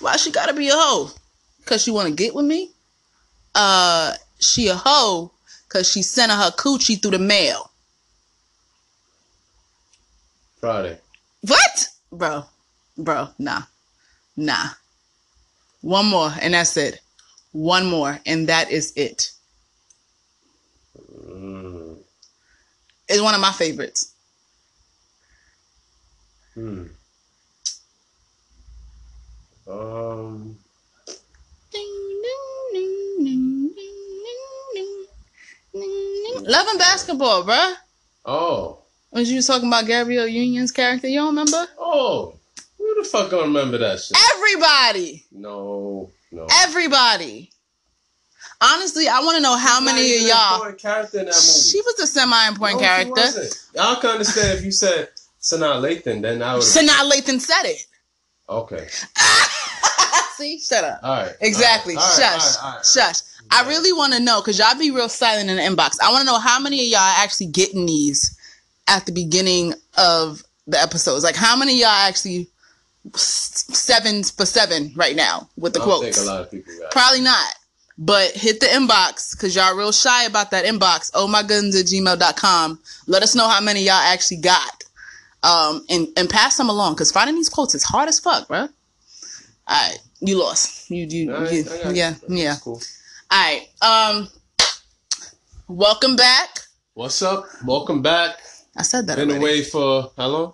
Why she gotta be a hoe? Cause she wanna get with me? Uh, she a hoe cause she sent her coochie through the mail. Friday. What? Bro, bro, nah, nah. One more, and that's it. One more, and that is it. Mm. It's one of my favorites. Hmm. Um. Love and basketball, bruh. Oh. When you was talking about Gabrielle Union's character, you don't remember? Oh. Who the fuck gonna remember that shit? Everybody, No. No. everybody. Honestly, I want to know how many of y'all. character in that movie. She was a semi-important No, character. I can understand if you said Sanaa Lathan, then I would. Sanaa Lathan said it. Okay. See, shut up. All right. Exactly. All right, Shush. all right, all right. Shush. I really want to know because y'all be real silent in the inbox. I want to know how many of y'all actually getting these at the beginning of the episodes. Like how many of y'all actually seven for seven right now with the quotes? think a lot of people got. Probably not. But hit the inbox because y'all real shy about that inbox. Oh my goodens at gmail.com. Let us know how many y'all actually got. Um and, and pass them along because finding these quotes is hard as fuck, bro. Alright, you lost. You you, All right, you yeah, you. yeah. Cool. Alright. Um welcome back. What's up? Welcome back. I said that Been already. away for how long?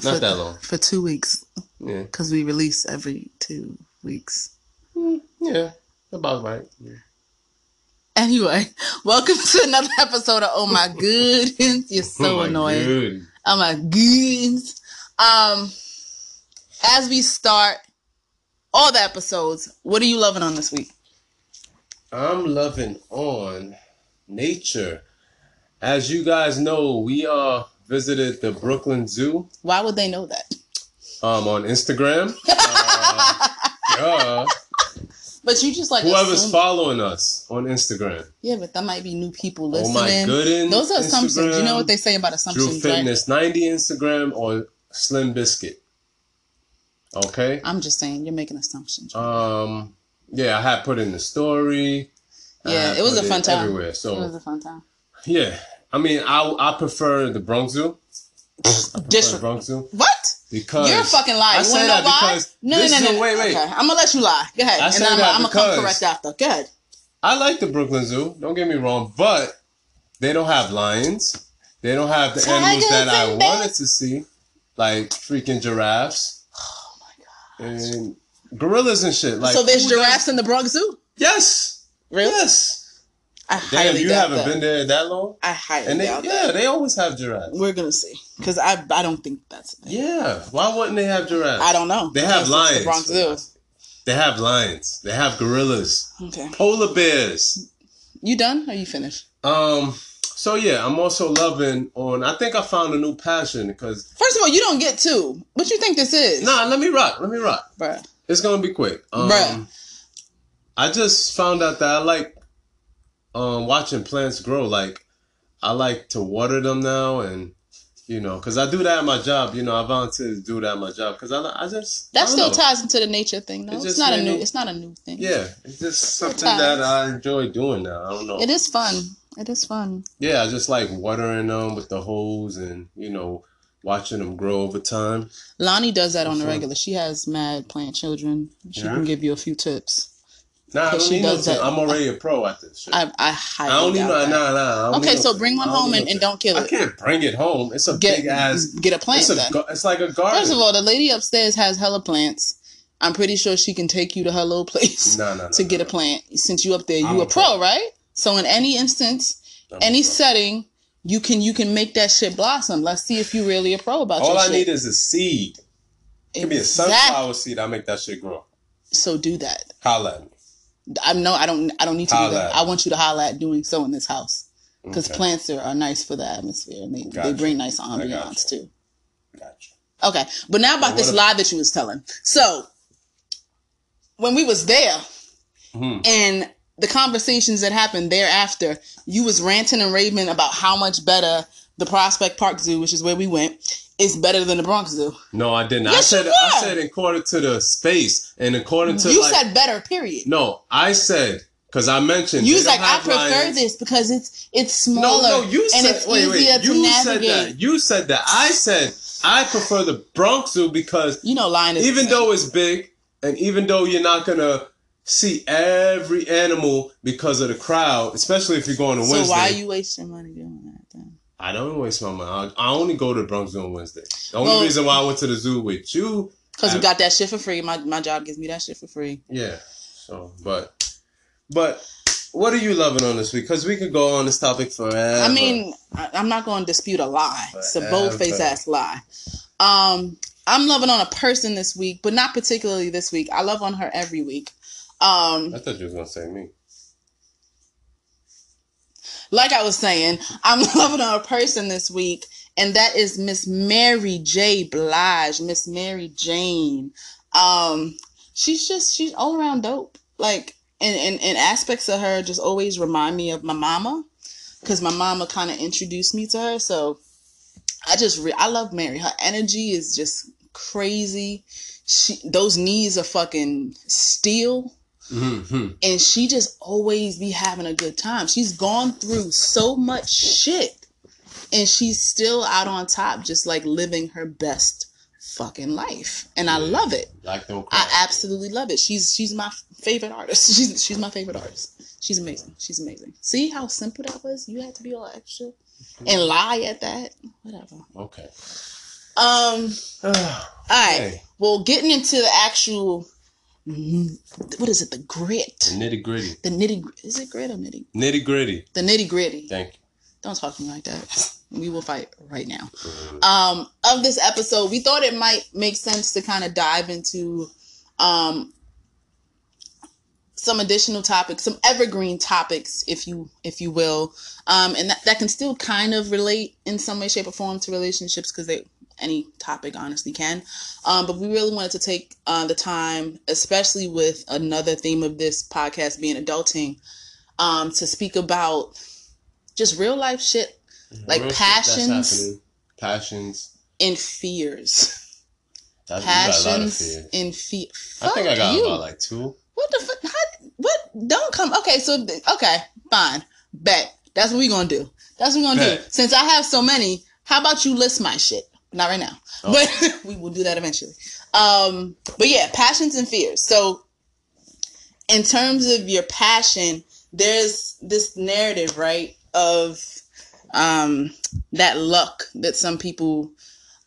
for, Not that long. For two weeks. Yeah. Because we release every two weeks. Yeah. About right. Yeah. Anyway, welcome to another episode of Oh My Goodens. You're so Oh annoying. Oh my goodness. Um, as we start all the episodes, what are you loving on this week? I'm loving on nature. As you guys know, we uh visited the Brooklyn Zoo Why would they know that? um on Instagram. Uh, yeah. But you just like Whoever's assume- following us on Instagram. yeah, but that might be new people listening. Oh my goodness. Those are assumptions. You know what they say about Drew assumptions, right? Fitness 90 Instagram or Slim Biscuit. Okay. I'm just saying you're making assumptions. Um. Yeah, I had put in the story. Yeah, it was a fun time. Everywhere. So it was a fun time. yeah, I mean, I I prefer the Bronx Zoo. I prefer the Disre- Bronx Zoo what? because You're a fucking lying. I You say that why? because No, no, no, no, no. Wait, wait. Okay, I'm gonna let you lie. Go ahead, I and I'm, that I'm gonna come correct after. Go ahead. I like the Brooklyn Zoo. Don't get me wrong, but they don't have lions. They don't have the animals that I wanted to see, like freaking giraffes. And gorillas and shit. Like so there's does- giraffes in the Bronx Zoo. Yes. Really? Yes. I Damn, highly you doubt haven't that. been there that long. I highly And they, doubt yeah, that. they always have giraffes. We're gonna see because I I don't think that's. A thing. Yeah, why wouldn't they have giraffes? I don't know. They have lions. The Bronx Zoo. They have lions. They have gorillas, Okay. polar bears. You done? Are you finished? Um. So yeah, I'm also loving on. I think I found a new passion because. First of all, you don't get two. What you think this is? Nah, let me rock. Let me rock. Bruh. It's gonna be quick. Um, Bruh. I just found out that I like um watching plants grow. Like I like to water them now, and you know, because I do that at my job. You know, I volunteer to do that at my job because I, I just That I still know. ties into the nature thing, though. It It's not a new. It's not a new thing. Yeah, it's just something ties. that I enjoy doing now. I don't know. It is fun. It is fun. Yeah, I just like watering them with the hose and you know watching them grow over time. Lonnie does that on the regular. She has mad plant children. She Yeah. can give you a few tips. Nah, I she does that. I'm already a pro at this shit. I, I I don't need no. Nah, nah. Okay, so bring one home and, and don't kill it. I can't bring it home. It's a Get big ass. get a plant It's a. then. It's like a garden. First of all, the lady upstairs has hella plants. I'm pretty sure she can take you to her little place No, no, no, to get a plant. Since you up there, you a a pro, pro. right? So in any instance, I'm any setting, you can you can make that shit blossom. Let's see if you really a pro about all I shit. need is a seed. It could be a sunflower seed. I make that shit grow. So do that. Holla at me. I know I don't I don't need to do that. I want you to holla at doing so in this house because Okay. plants are, are nice for the atmosphere and they, they bring nice ambiance too. Gotcha. Okay, but now about this lie that you was telling. So when we was there Mhm. and the conversations that happened thereafter, you was ranting and raving about how much better the Prospect Park Zoo, which is where we went, is better than the Bronx Zoo. No, I didn't. I Yes, said you I said according to the space and according to you like, said better, period. no. I said because I mentioned You was like, I prefer lions. this because it's it's smaller no, you and it's wait, wait. easier to You said that. You said that. I said I prefer the Bronx Zoo because You know, lion is even though it's big and even though you're not gonna see every animal because of the crowd, especially if you're going to so Wednesday. So why are you wasting money doing that then? I don't waste my money. I, I only go to Bronx Zoo on Wednesday. The only Well- reason why I went to the zoo with you, Because we got that shit for free. My my job gives me that shit for free. yeah. So, but, but, what are you loving on this week? Because we could go on this topic forever. I mean, I, I'm not going to dispute a lie. It's a bold face ass lie. Um, I'm loving on a person this week, but not particularly this week. I love on her every week. Um, I thought you was gonna say me. like I was saying, I'm loving on a person this week, and that is Miss Mary J. Blige, Miss Mary Jane. Um, she's just she's all around dope. Like, and and, and aspects of her just always remind me of my mama, because my mama kind of introduced me to her. So I just re- I love Mary. Her energy is just crazy. She those knees are fucking steel Mm-hmm. and she just always be having a good time. She's gone through so much shit and she's still out on top just like living her best fucking life. And I love it. Don't I absolutely love it. She's she's my favorite artist. She's she's my favorite artist. She's amazing. She's amazing. See how simple that was? You had to be all extra and lie at that. Whatever. okay. Um all right. Hey. Well, getting into the actual what is it? The grit. The nitty gritty. The nitty is it grit or nitty? Nitty gritty. The nitty gritty. Thank you. Don't talk to me like that. We will fight right now. Um, of this episode, we thought it might make sense to kind of dive into um some additional topics, some evergreen topics, if you if you will, um, and that, that can still kind of relate in some way, shape, or form to relationships because they any topic honestly can. Um, but we really wanted to take uh, the time, especially with another theme of this podcast being adulting, um, to speak about just real life shit like Real passions happening. Passions. and fears. That's, you got a lot of Passions and fear. I think I got you. about like two. What the fuck? How, what? Don't come. Okay, so okay, fine. Bet. That's what we gonna do. That's what we gonna do. Since I have so many, how about you list my shit? Not right now, Oh. but we will do that eventually. Um, but yeah, passions and fears. So, in terms of your passion, there's this narrative, right, of um that luck that some people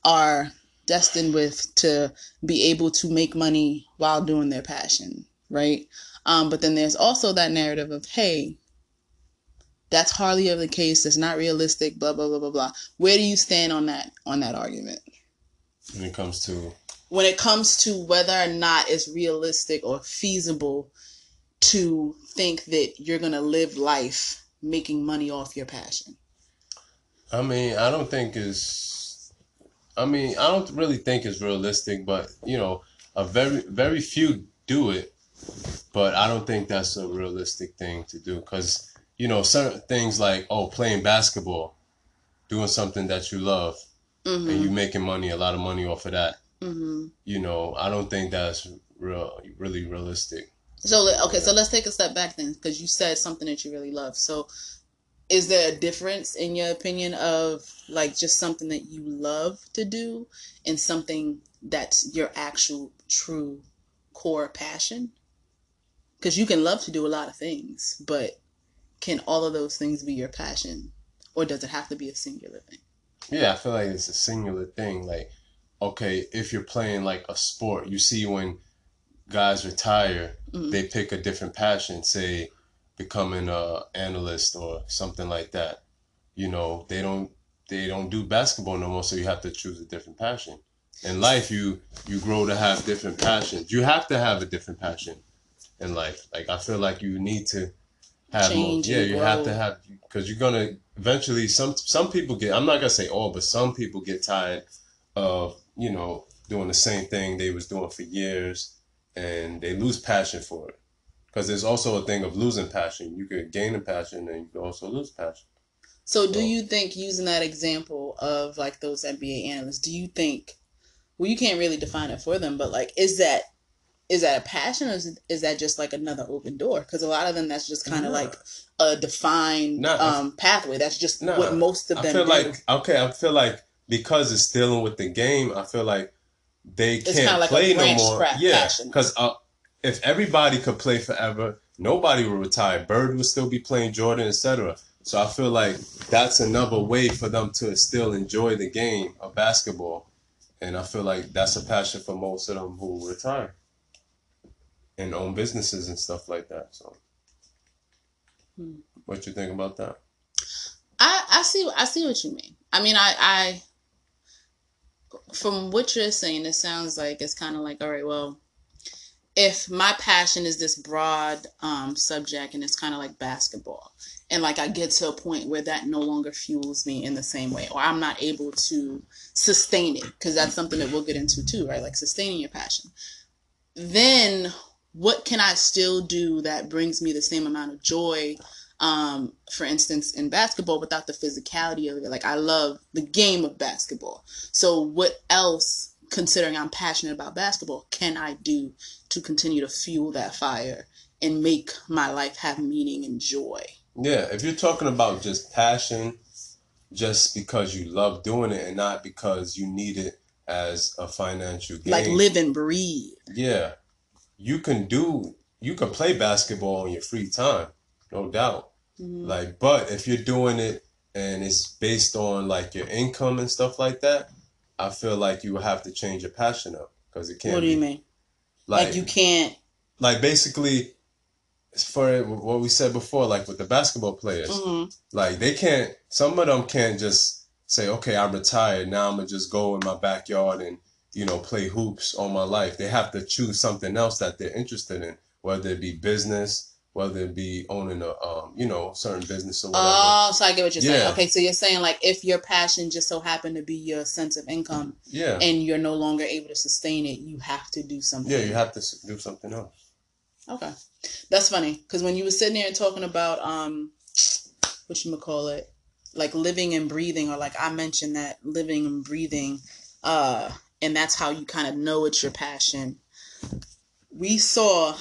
are destined with to be able to make money while doing their passion, right? Um, but then there's also that narrative of, hey, that's hardly ever the case. That's not realistic. Blah blah blah blah blah. Where do you stand on that on that argument When it comes to when it comes to whether or not it's realistic or feasible to think that you're gonna live life making money off your passion? I mean, I don't think it's. I mean, I don't really think it's realistic, but you know, a very very few do it, but I don't think that's a realistic thing to do because you know certain things like oh playing basketball, doing something that you love, Mm-hmm. and you making money a lot of money off of that. Mm-hmm. You know, I don't think that's real really realistic. So okay, so let's take a step back then, because you said something that you really love. So, is there a difference in your opinion of like just something that you love to do and something that's your actual true core passion? Because you can love to do a lot of things, but can all of those things be your passion, or does it have to be a singular thing? Yeah, I feel like it's a singular thing. Like, okay, if you're playing like a sport, you see when guys retire, Mhm. they pick a different passion, say becoming a analyst or something like that. You know, they don't they don't do basketball no more, so you have to choose a different passion. In life, you you grow to have different passions. You have to have a different passion in life. Like I feel like you need to have Change more. Yeah, you have to have because you're gonna eventually. Some some people get. I'm not gonna say all, but some people get tired of you know doing the same thing they was doing for years, and they lose passion for it. Because there's also a thing of losing passion. You could gain a passion, and you could also lose passion. So, do you think using that example of like those NBA analysts, do you think, well, you can't really define it for them, but like, is that is that a passion or is, is that just like another open door? Because a lot of them, that's just kind of Nah. like a defined Nah, I- um, pathway. That's just Nah, what most of I them feel do. like okay. I feel like because it's dealing with the game, I feel like they It's can't like play no more. craft Yeah, because uh, if everybody could play forever, nobody would retire. Bird would still be playing Jordan, etc. So I feel like that's another way for them to still enjoy the game of basketball, and I feel like that's a passion for most of them who retire and own businesses and stuff like that. So, Hmm. what you think about that? I, I see I see what you mean. I mean I I from what you're saying it sounds like it's kind of like all right well if my passion is this broad um, subject and it's kind of like basketball and like I get to a point where that no longer fuels me in the same way or I'm not able to sustain it because that's something that we'll get into too right like sustaining your passion then what can I still do that brings me the same amount of joy um, for instance, in basketball without the physicality of it. Like I love the game of basketball. So what else, considering I'm passionate about basketball, can I do to continue to fuel that fire and make my life have meaning and joy? Yeah, if you're talking about just passion, just because you love doing it and not because you need it as a financial gain. Like live and breathe. Yeah, you can do, you can play basketball in your free time, no doubt. Mhm. Like, but if you're doing it and it's based on like your income and stuff like that, I feel like you will have to change your passion up because it can't. What do you be- mean? Like, Like, you can't. like basically, for what we said before, like with the basketball players. mhm. Like they can't. Some of them can't just say, "Okay, I'm retired. Now I'm gonna just go in my backyard and you know play hoops all my life." They have to choose something else that they're interested in, whether it be business, whether it be owning a um you know certain business or whatever. Oh, so I get what you're saying. Okay, so you're saying like if your passion just so happened to be your sense of income yeah, and you're no longer able to sustain it, you have to do something. yeah. You have to do something else. Okay, that's funny because when you were sitting there and talking about um, what you call it, like living and breathing, or like I mentioned that living and breathing, uh, and that's how you kind of know it's your passion. We saw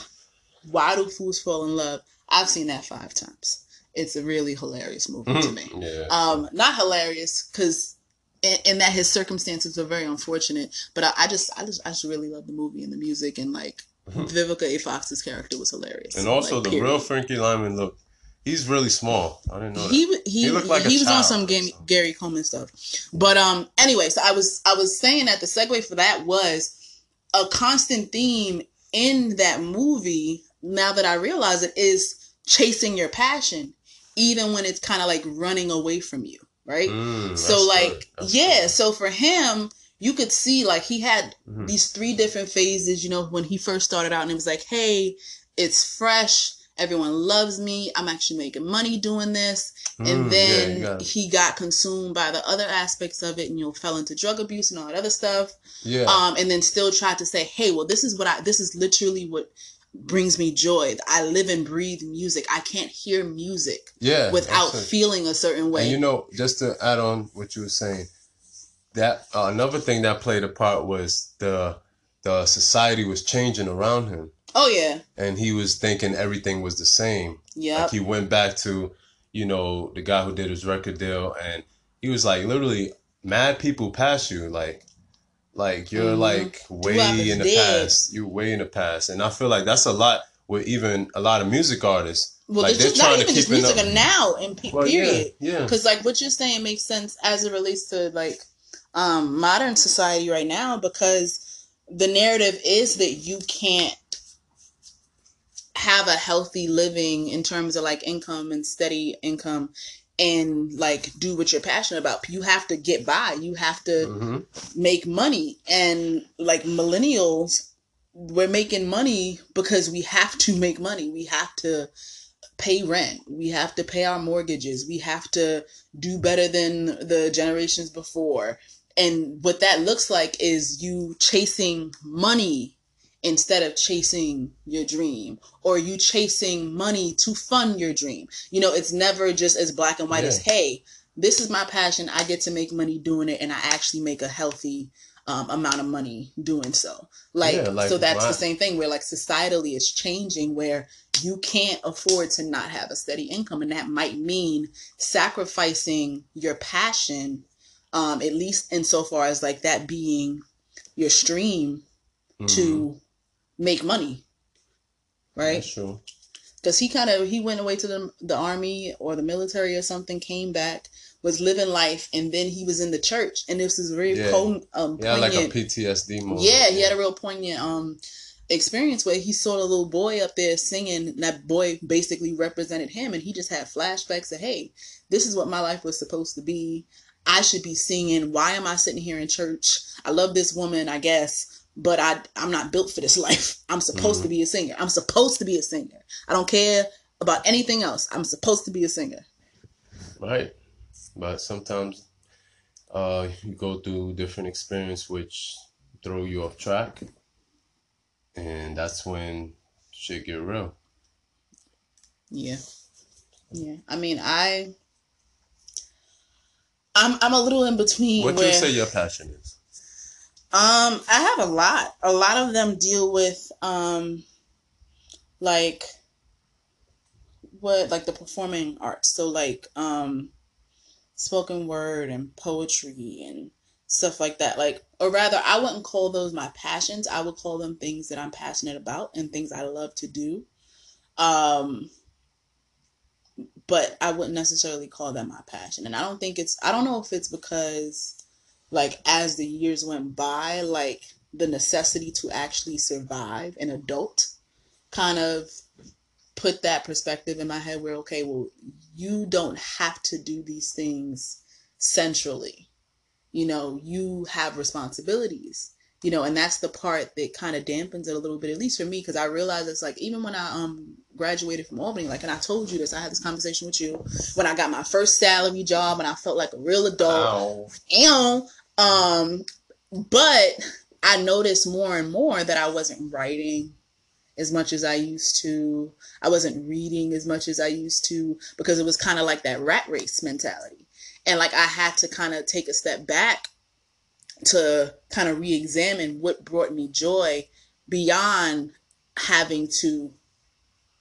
Why Do Fools Fall in Love. I've seen that five times. It's a really hilarious movie to me. Yeah. Um, not hilarious because in, in that his circumstances were very unfortunate. But I, I just, I just, I just really love the movie and the music and like Vivica A. Fox's character was hilarious. Mm-hmm. and also Like, the period. real Frankie Lymon look. He's really small. I didn't know. He w- he He looked like a he was on some Gary. Gary Coleman stuff, but um anyway, so I was I was saying that the segue for that was a constant theme in that movie. Now that I realize it is chasing your passion, even when it's kind of like running away from you, right? Mm, so like yeah, good. so for him, you could see like he had Mhm. these three different phases. You know, when he first started out, and it was like, hey, it's fresh. Everyone loves me. I'm actually making money doing this. Mm, And yeah, then got he got consumed by the other aspects of it and you know fell into drug abuse and all that other stuff. yeah. Um, and then still tried to say, hey, well, this is what I this is literally what brings me joy. I live and breathe music. I can't hear music yeah. without feeling a certain way. And you know, just to add on what you were saying, that uh, another thing that played a part was the the society was changing around him, oh yeah. and he was thinking everything was the same. Yeah. Like he went back to, you know, the guy who did his record deal, and he was like, literally, mad people pass you, like, like you're Mhm. like way in the dead. past. You're way in the past, and I feel like that's a lot with even a lot of music artists. well, like it's just not even just keep it music up. now in pe- Well, period. yeah. Because like what you're saying makes sense as it relates to like um modern society right now because the narrative is that you can't have a healthy living in terms of like income and steady income and like do what you're passionate about. You have to get by. You have to hmm make money. And like millennials we're making money because we have to make money. We have to pay rent. We have to pay our mortgages. We have to do better than the generations before. And what that looks like is you chasing money instead of chasing your dream or you chasing money to fund your dream. You know, it's never just as black and white Yeah. as, hey, this is my passion. I get to make money doing it and I actually make a healthy um, amount of money doing so. Like, Yeah, like so that's the same thing where like societally it's changing where you can't afford to not have a steady income. And that might mean sacrificing your passion, um, at least insofar as like that being your stream Mhm. to make money. Right? That's true. because he kind of he went away to the the army or the military or something, came back, was living life, and then he was in the church, and this is very Yeah. um, Yeah, like a poignant. PTSD moment. yeah, he had a real poignant um experience where he saw a little boy up there singing, and that boy basically represented him, and he just had flashbacks of, hey, this is what my life was supposed to be. I should be singing. Why am I sitting here in church? I love this woman, I guess, but I I'm not built for this life. I'm supposed to be a singer. I'm supposed to be a singer. I don't care about anything else. I'm supposed to be a singer. Right. But sometimes uh, you go through different experience which throw you off track. And that's when shit get real. Yeah. Yeah. I mean, I I'm I'm a little in between What where you say your passion is? Um, I have a lot. A lot of them deal with um like what like the performing arts. So like um spoken word and poetry and stuff like that. Like or rather I wouldn't call those my passions. I would call them things that I'm passionate about and things I love to do. Um but I wouldn't necessarily call that my passion. And I don't think it's I don't know if it's because like as the years went by, like the necessity to actually survive an adult kind of put that perspective in my head where okay, well, you don't have to do these things centrally. You know, you have responsibilities. You know, and that's the part that kind of dampens it a little bit, at least for me, because I realize it's like even when I um graduated from Albany, like, and I told you this, I had this conversation with you when I got my first salary job, and I felt like a real adult and um but i noticed more and more that i wasn't writing as much as i used to i wasn't reading as much as i used to because it was kind of like that rat race mentality and like i had to kind of take a step back to kind of re-examine what brought me joy beyond having to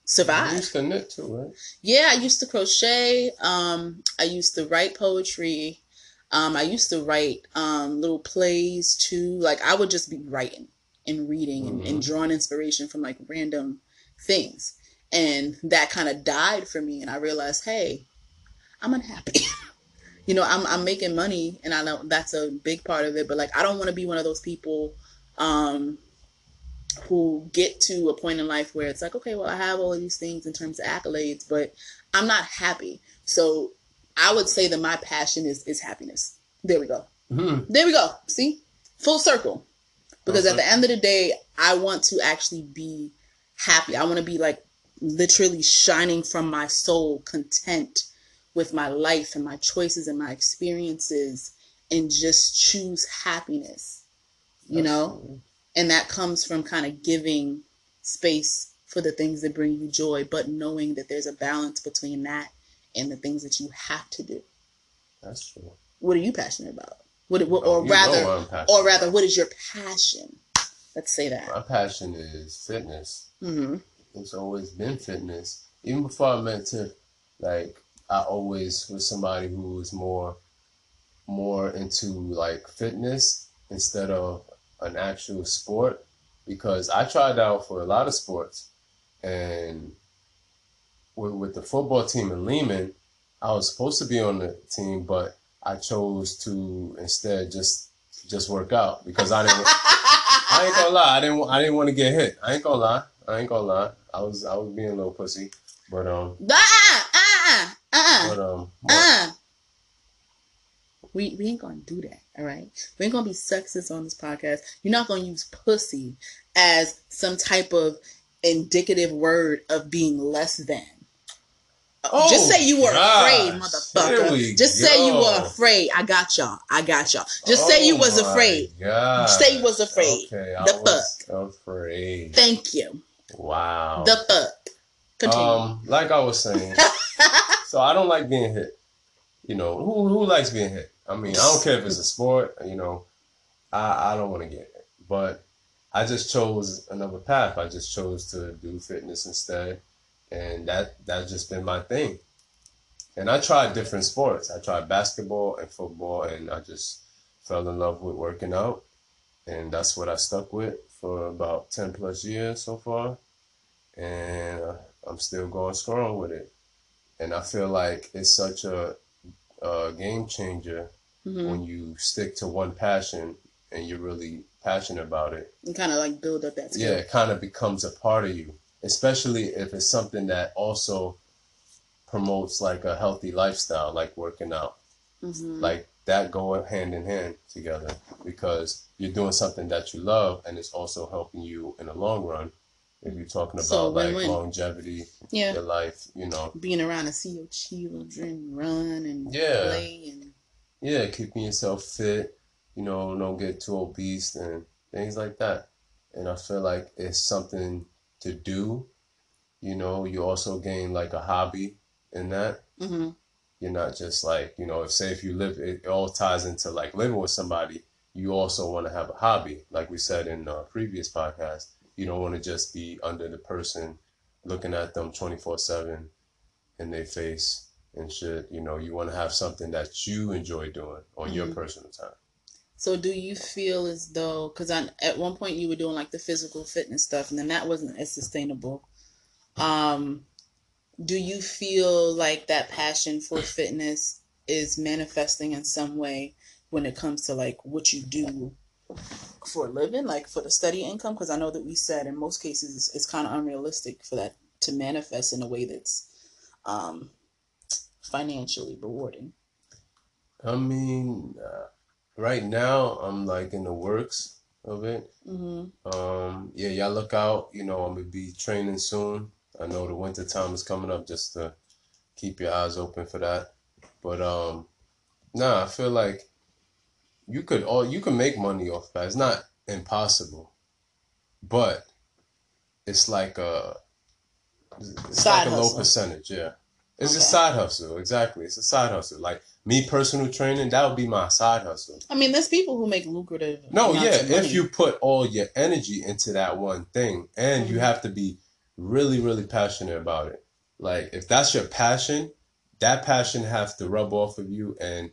survive used to knit too, right? yeah, I used to crochet. Um, I used to write poetry. Um, I used to write um, little plays too. Like I would just be writing and reading and, and drawing inspiration from like random things. And that kind of died for me. And I realized, hey, I'm unhappy. you know, I'm I'm making money, and I know that's a big part of it. But like, I don't want to be one of those people. Um, who get to a point in life where it's like, okay, well, I have all of these things in terms of accolades, but I'm not happy. So I would say that my passion is is happiness. There we go. Mhm. There we go. See, full circle. Because at the end of the day, I want to actually be happy. I want to be like literally shining from my soul, content with my life and my choices and my experiences, and just choose happiness. You know, and that comes from kind of giving space for the things that bring you joy, but knowing that there's a balance between that and the things that you have to do. That's true. What are you passionate about? What, what Oh, or rather, or rather, what is your passion? Let's say that. My passion is fitness. hmm It's always been fitness. Even before I met Tiff, like I always was somebody who was more more into like fitness instead of an actual sport because I tried out for a lot of sports and with, with the football team in Lehman, I was supposed to be on the team, but I chose to instead just just work out because I didn't. I ain't gonna lie. I didn't. I didn't want to get hit. I ain't gonna lie. I ain't gonna lie. I was. I was being a little pussy. But um. Ah, But um. ah. We, we ain't gonna do that, all right? We ain't gonna be sexist on this podcast. You're not gonna use pussy as some type of indicative word of being less than. Oh, Just say you were gosh. afraid, motherfucker. Just say you were afraid. I got y'all. I got y'all. Just say you Oh was afraid. God. Say you was afraid. Okay, I The was afraid. Thank you. Wow. The fuck. Continue. Um, like I was saying, so I don't like being hit. You know, who who likes being hit? I mean, I don't care if it's a sport. You know, I I don't want to get hit, but I just chose another path. I just chose to do fitness instead, and that that's just been my thing. And I tried different sports. I tried basketball and football, and I just fell in love with working out, and that's what I stuck with for about ten plus years so far and I'm still going strong with it. And I feel like it's such a, a game changer Mhm. when you stick to one passion and you're really passionate about it. And kind of like build up that skill. Yeah, it kind of becomes a part of you, especially if it's something that also promotes like a healthy lifestyle, like working out. Mhm. Like that go hand in hand together because you're doing something that you love and it's also helping you in the long run. If you're talking about So, like longevity, yeah. your life, you know. Being around to see your children run and Yeah. play and Yeah, keeping yourself fit, you know, don't get too obese and things like that. And I feel like it's something to do. You know, you also gain like a hobby in that. hmm You're not just like, you know, if say if you live, it all ties into like living with somebody. You also want to have a hobby, like we said in our previous podcast. You don't want to just be under the person, looking at them twenty four seven, in their face and shit. You know, you want to have something that you enjoy doing on your Mhm. personal time. So do you feel as though because at one point you were doing like the physical fitness stuff and then that wasn't as sustainable. Um, do you feel like that passion for fitness is manifesting in some way when it comes to like what you do for a living, like for the study income? Because I know that we said in most cases it's, it's kind of unrealistic for that to manifest in a way that's um, financially rewarding. I mean, uh, right now I'm like in the works of it. Mm-hmm. Um, yeah, y'all look out. You know, I'm gonna be training soon. I know the winter time is coming up. Just to keep your eyes open for that. But um, nah, I feel like you could all you can make money off that. It's not impossible, but it's like a it's Side like a low percentage. Yeah, it's a side hustle. Exactly, it's a side hustle. Like me, personal training, that would be my side hustle. I mean, there's people who make lucrative. No, yeah, if you put all your energy into that one thing and you Mhm. have to be really, really passionate about it. Like if that's your passion, that passion has to rub off of you and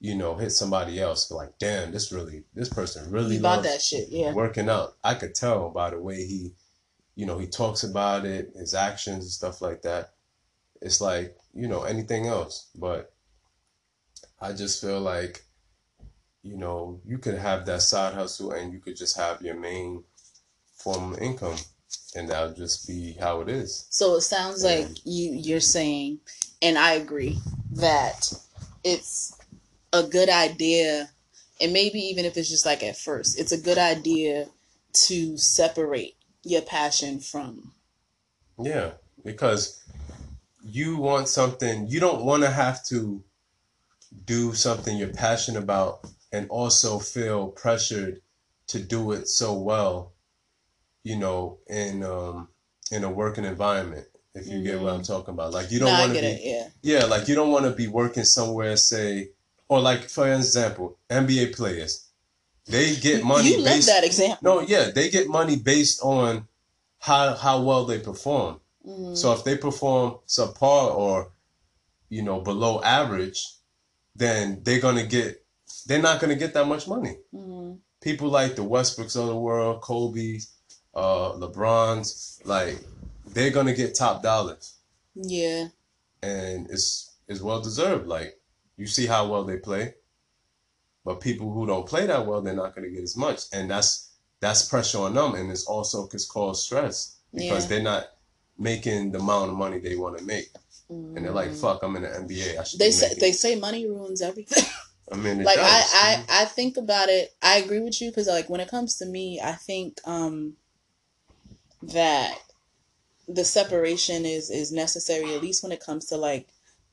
you know, hit somebody else like, damn, this really this person really bought loves that shit, yeah. working out. I could tell by the way he you know, he talks about it, his actions and stuff like that. It's like, you know, anything else. But I just feel like you know, you could have that side hustle and you could just have your main form of income and that'll just be how it is. So it sounds like you you're saying, and I agree that it's a good idea, and maybe even if it's just like at first, it's a good idea to separate your passion from. Yeah, because you want something, you don't want to have to do something you're passionate about and also feel pressured to do it so well, you know, in um in a working environment. If you get what I'm talking about. Like you don't I want to be it. Yeah. Yeah, like you don't want to be working somewhere, say, or like for example, NBA players, they get money you love based. that example. No, yeah, they get money based on how how well they perform. Mhm. So if they perform subpar or you know below average, then they're gonna get they're not gonna get that much money. Mhm. People like the Westbrooks of the world, Kobe, uh, LeBron's, like they're gonna get top dollars Yeah. and it's it's well deserved. Like you see how well they play, but people who don't play that well, they're not going to get as much, and that's that's pressure on them, and it's also could cause stress because Yeah. they're not making the amount of money they want to make, and they're like. "Fuck, I'm in the NBA. I should." They say they say money ruins everything. I mean, it like I, does. I I think about it. I agree with you because like when it comes to me, I think um that the separation is is necessary at least when it comes to like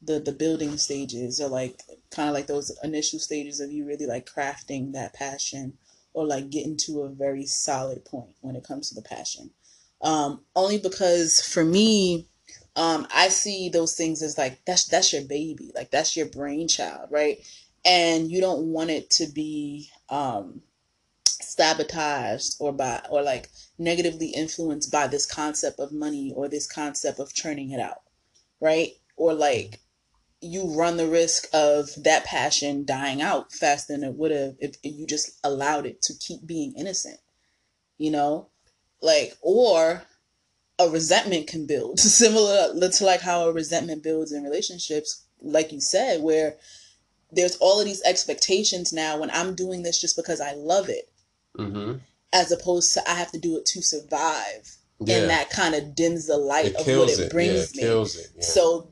the the building stages or like kind of like those initial stages of you really like crafting that passion or like getting to a very solid point when it comes to the passion. Um only because for me um i see those things as like that's that's your baby like that's your brainchild right? And you don't want it to be um sabotaged or by or like negatively influenced by this concept of money or this concept of churning it out right? Or like you run the risk of that passion dying out faster than it would have if you just allowed it to keep being innocent you know like or a resentment can build similar to like how a resentment builds in relationships like you said where there's all of these expectations now when i'm doing this just because i love it Mm-hmm. as opposed to I have to do it to survive. Yeah. And that kind of dims the light it of what it brings yeah, it me. kills it. Yeah. So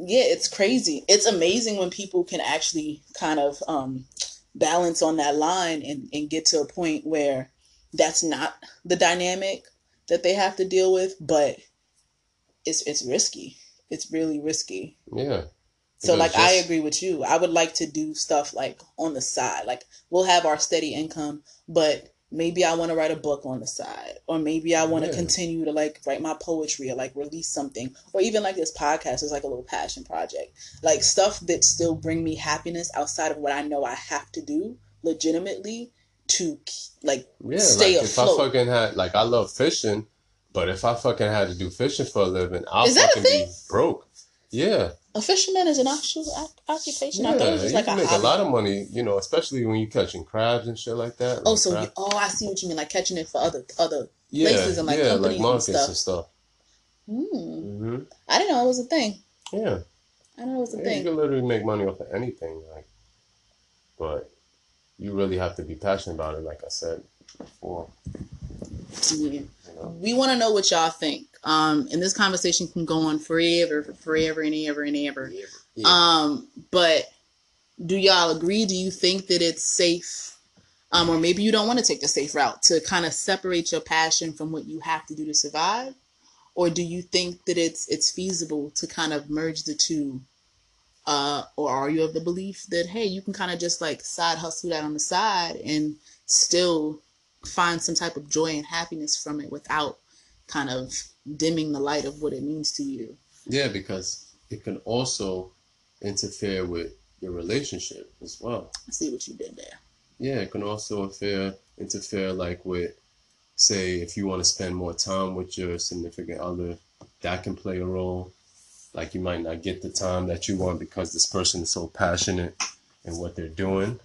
yeah, it's crazy. It's amazing when people can actually kind of um balance on that line and, and get to a point where that's not the dynamic that they have to deal with, but it's it's risky. It's really risky. yeah. So like I agree with you. I would like to do stuff like on the side. Like we'll have our steady income, but maybe I want to write a book on the side or maybe I want to Yeah. continue to like write my poetry or like release something or even like this podcast is like a little passion project. Like stuff that still bring me happiness outside of what I know I have to do legitimately to like Yeah, stay like if I fucking had like I love fishing, but if I fucking had to do fishing for a living, I'll Is that a fucking be broke. Yeah, a fisherman is an actual oc- occupation. I thought it yeah, was just you like can a make a lot of money, you know, especially when you're catching crabs and shit like that. Oh, like so you, oh, I see what you mean, like catching it for other other yeah, places and, like, yeah, companies like and stuff. and stuff. Hmm. hmm I didn't know it was a thing. Yeah, I know it was a yeah, you can literally make money off of anything, like, but you really have to be passionate about it, like I said before. Yeah. You know? We want to know what y'all think. Um, and this conversation can go on forever, forever and ever and ever. Yeah. Um, but do y'all agree? Do you think that it's safe? Um, or maybe you don't want to take the safe route to kind of separate your passion from what you have to do to survive, or do you think that it's it's feasible to kind of merge the two? Uh, or are you of the belief that hey, you can kind of just like side hustle that on the side and still find some type of joy and happiness from it without kind of dimming the light of what it means to you? Yeah, because it can also interfere with your relationship as well. I see what you did there. Yeah, it can also interfere interfere like with say if you want to spend more time with your significant other, that can play a role. Like you might not get the time that you want because this person is so passionate in what they're doing.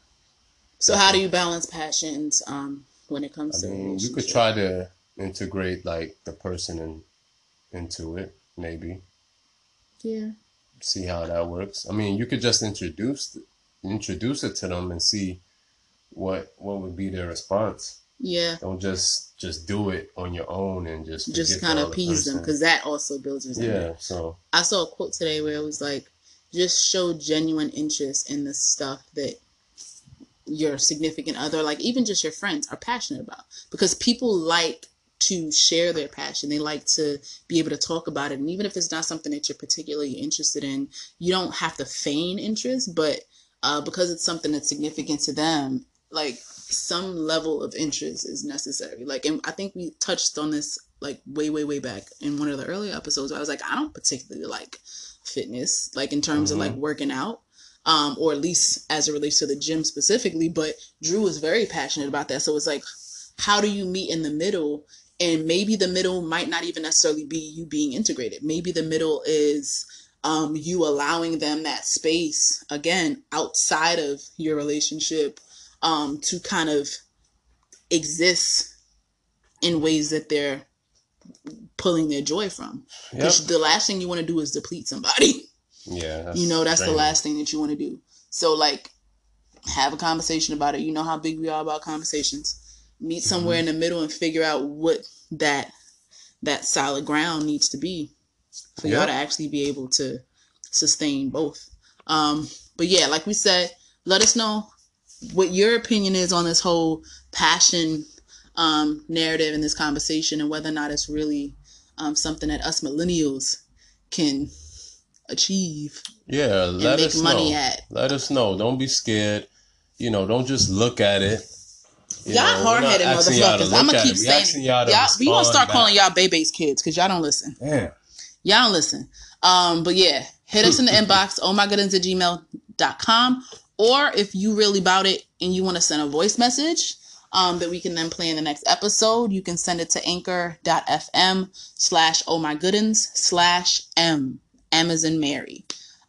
So how do you balance passions um when it comes I to mean, you could try to integrate like the person in, into it, maybe. Yeah. see how that works. I mean, you could just introduce introduce it to them and see what what would be their response. Yeah. Don't just just do it on your own and just Just kind of appease them because that also builds resentment. yeah. So I saw a quote today where it was like, just show genuine interest in the stuff that your significant other, like even just your friends, are passionate about. Because people like to share their passion. They like to be able to talk about it. And even if it's not something that you're particularly interested in, you don't have to feign interest, but uh, because it's something that's significant to them, like some level of interest is necessary. Like, and I think we touched on this like way, way, way back in one of the earlier episodes. I was like, I don't particularly like fitness, like in terms of like working out, um, or at least as it relates to the gym specifically. But Drew is very passionate about that. So it's like, how do you meet in the middle? And maybe the middle might not even necessarily be you being integrated. Maybe the middle is um, you allowing them that space again outside of your relationship um, to kind of exist in ways that they're pulling their joy from. yep. the last thing you want to do is deplete somebody. yeah, you know, that's the last thing that you want to do. So, like, have a conversation about it. You know how big we are about conversations. Meet somewhere in the middle and figure out what that that solid ground needs to be for y'all to actually be able to sustain both. Um, but yeah, like we said, let us know what your opinion is on this whole passion um, narrative in this conversation and whether or not it's really um, something that us millennials can achieve Yeah, and let make us money know. at. Let us know. Don't be scared. You know, don't just look at it. You y'all know, hard headed asking y'all to motherfuckers. I'm gonna keep saying it. y'all Y'all, we gonna start back. calling y'all baby's kids because y'all don't listen. Damn. Y'all don't listen. Um, but yeah, hit us in the inbox, oh my goodens at gmail.com. Or if you really about it and you want to send a voice message um, that we can then play in the next episode, you can send it to anchor.fm slash oh my goodens slash M. In Mary.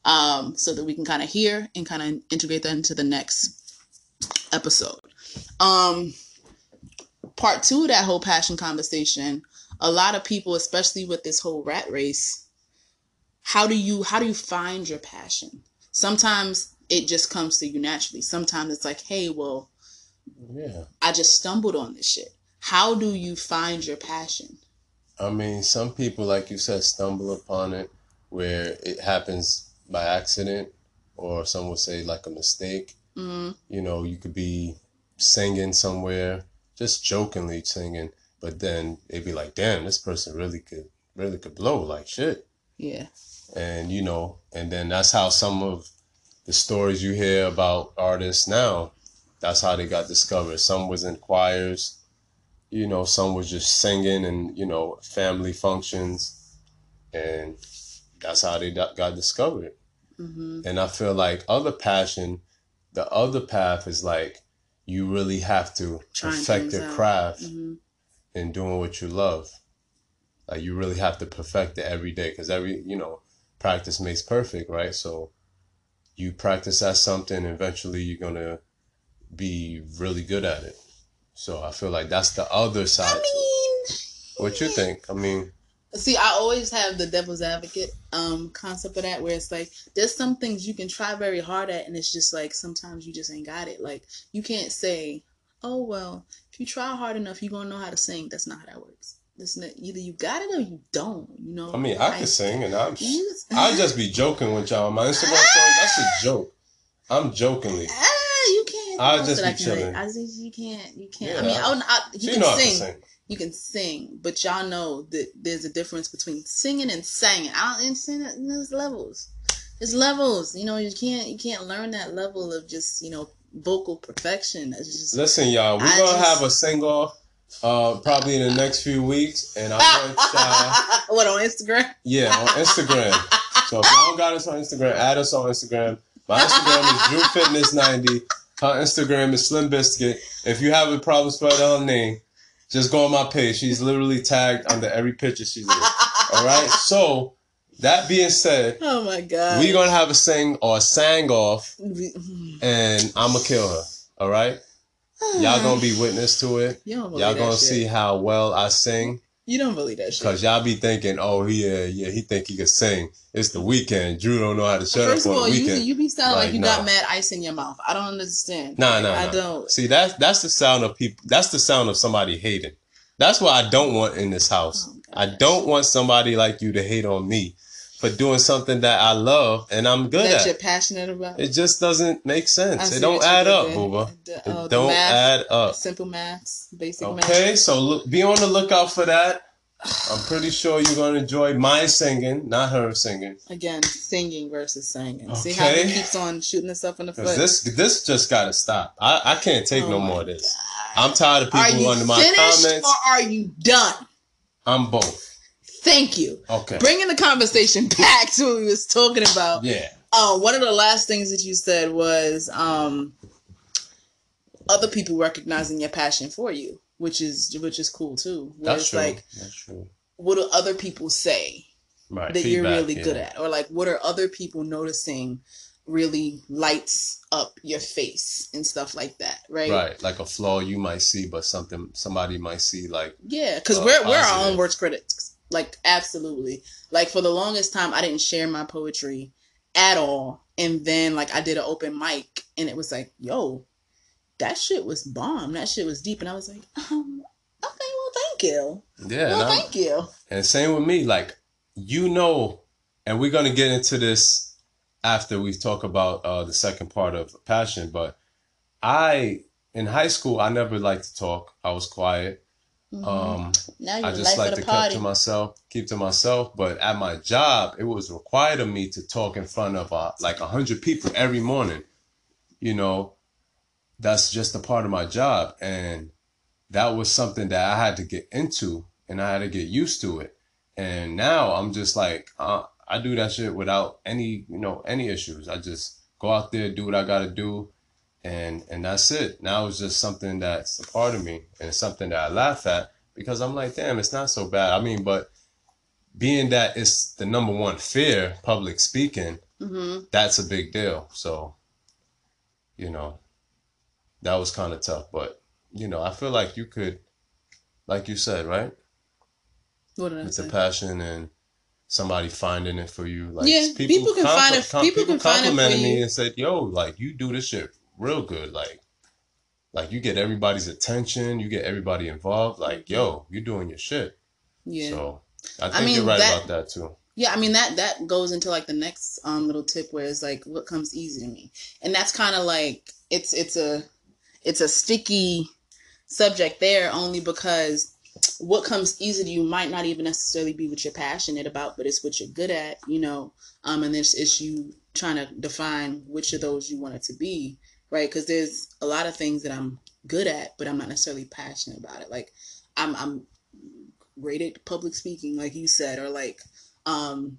Um, so that we can kind of hear and kind of integrate that into the next episode. Um, part two of that whole passion conversation, a lot of people, especially with this whole rat race, how do you how do you find your passion? Sometimes it just comes to you naturally. Sometimes it's like, hey, well, Yeah. I just stumbled on this shit. How do you find your passion? I mean, some people, like you said, stumble upon it where it happens by accident, or some would say like a mistake. Mm, You know, you could be singing somewhere, just jokingly singing, but then they'd be like, "Damn, this person really could, really could blow like shit." yeah. and you know and then that's how some of the stories you hear about artists now that's how they got discovered some was in choirs you know some was just singing and you know family functions and that's how they got discovered hmm and i feel like other passion the other path is like you really have to Trying perfect your craft hmm in doing what you love. Like you really have to perfect it every day because every you know practice makes perfect, right? So you practice at something, eventually you're gonna be really good at it. So I feel like that's the other side. I mean, What you think? I mean, See, I always have the devil's advocate um concept of that where it's like there's some things you can try very hard at and it's just like sometimes you just ain't got it. Like you can't say, Oh well, if you try hard enough you're gonna know how to sing. That's not how that works. Listen, either you got it or you don't, you know. I mean, I Like, can sing, and I'm. I just be joking with y'all on my Instagram story. That's a joke. I'm jokingly. Ah, you can't. I'll just be relate. chilling. I just you can't. You can't. Yeah, I mean, I- I, I, you She can know how to sing. You can sing, but y'all know that there's a difference between singing and singing. I don't understand that. There's levels. There's levels. You know, you can't you can't learn that level of just you know vocal perfection. Just Listen, y'all, we're I gonna just- have a sing off uh probably in the next few weeks, and I want y'all. what on Instagram? Yeah, on Instagram. So if y'all got us on Instagram, add us on Instagram. My Instagram is Drew Fitness 90. Her Instagram is Slim Biscuit. If you have a problem spelling her name, just go on my page. She's literally tagged under every picture she's in. All right. So that being said, Oh my god. we gonna have a sing or a sang off, and I'ma kill her. All right. Y'all gonna be witness to it. Believe Y'all gonna see how well I sing. You don't believe that shit. Cause y'all be thinking, oh yeah, uh, yeah, he think he can sing. It's the Weeknd. Drew don't know how to shut First up of on all, you you be sounding like, Like, you nah. got mad ice in your mouth. I don't understand. Nah, Like, nah, I nah. don't. See, that's that's the sound of people. That's the sound of somebody hating. That's what I don't want in this house. Oh, I don't want somebody like you to hate on me for doing something that I love and I'm good that at. you're passionate about. It just doesn't make sense. It don't add up, booba. The- It uh, don't math, add up. Simple maths, basic Okay, math. Okay, so look, be on the lookout for that. I'm pretty sure you're gonna enjoy my singing, not her singing. Again, singing versus singing. See how Okay. he keeps on shooting himself in the foot. this this just gotta stop. I, I can't take Oh no more of this. God. I'm tired of people under my finished comments. or are you done? I'm both. Thank you. Okay. Bringing the conversation back to what we was talking about. Yeah. Oh, one of the last things that you said was um, other people recognizing your passion for you, which is which is cool too. That's it's true. like, That's true. what do other people say Right. that you're really yeah. good at, or like what are other people noticing really lights up your face and stuff like that, right? Right. Like a flaw you might see, but something somebody might see like Yeah, because Uh, we're we're our own worst critics. Like absolutely. Like for the longest time, I didn't share my poetry at all, and then like I did an open mic, and it was like, yo, that shit was bomb. That shit was deep, and I was like, um, okay, well, thank you. Yeah. well, I'm- thank you. and same with me, like you know, and we're gonna get into this after we talk about uh the second part of passion, but I in high school I never liked to talk. I was quiet. Um, Now I just like to keep to myself, keep to myself. But at my job, it was required of me to talk in front of uh, like a hundred people every morning. You know, that's just a part of my job, and that was something that I had to get into, and I had to get used to it. And now I'm just like, uh, I do that shit without any, you know, any issues. I just go out there, do what I got to do, and and that's it. Now it's just something that's a part of me, and it's something that I laugh at because I'm like, damn, it's not so bad. I mean, but being that it's the number one fear, public speaking, hmm that's a big deal. So, you know, that was kind of tough, but you know, I feel like you could, like you said, right, What did I say? the passion and somebody finding it for you. Like Yeah, people can find it- com- people can find it for complimented me you. and said, "Yo, like you do this shit real good. Like, like you get everybody's attention, you get everybody involved. Like, yo, you're doing your shit." Yeah. So I think mean, you're right that- about that too. Yeah, I mean that that goes into like the next um little tip where it's like what comes easy to me. And that's kind of like it's it's a it's a sticky subject there only because what comes easy to you might not even necessarily be what you're passionate about, but it's what you're good at, you know. Um and this is you trying to define which of those you want it to be, right? Cuz there's a lot of things that I'm good at, but I'm not necessarily passionate about it. Like I'm I'm great at public speaking like you said or like um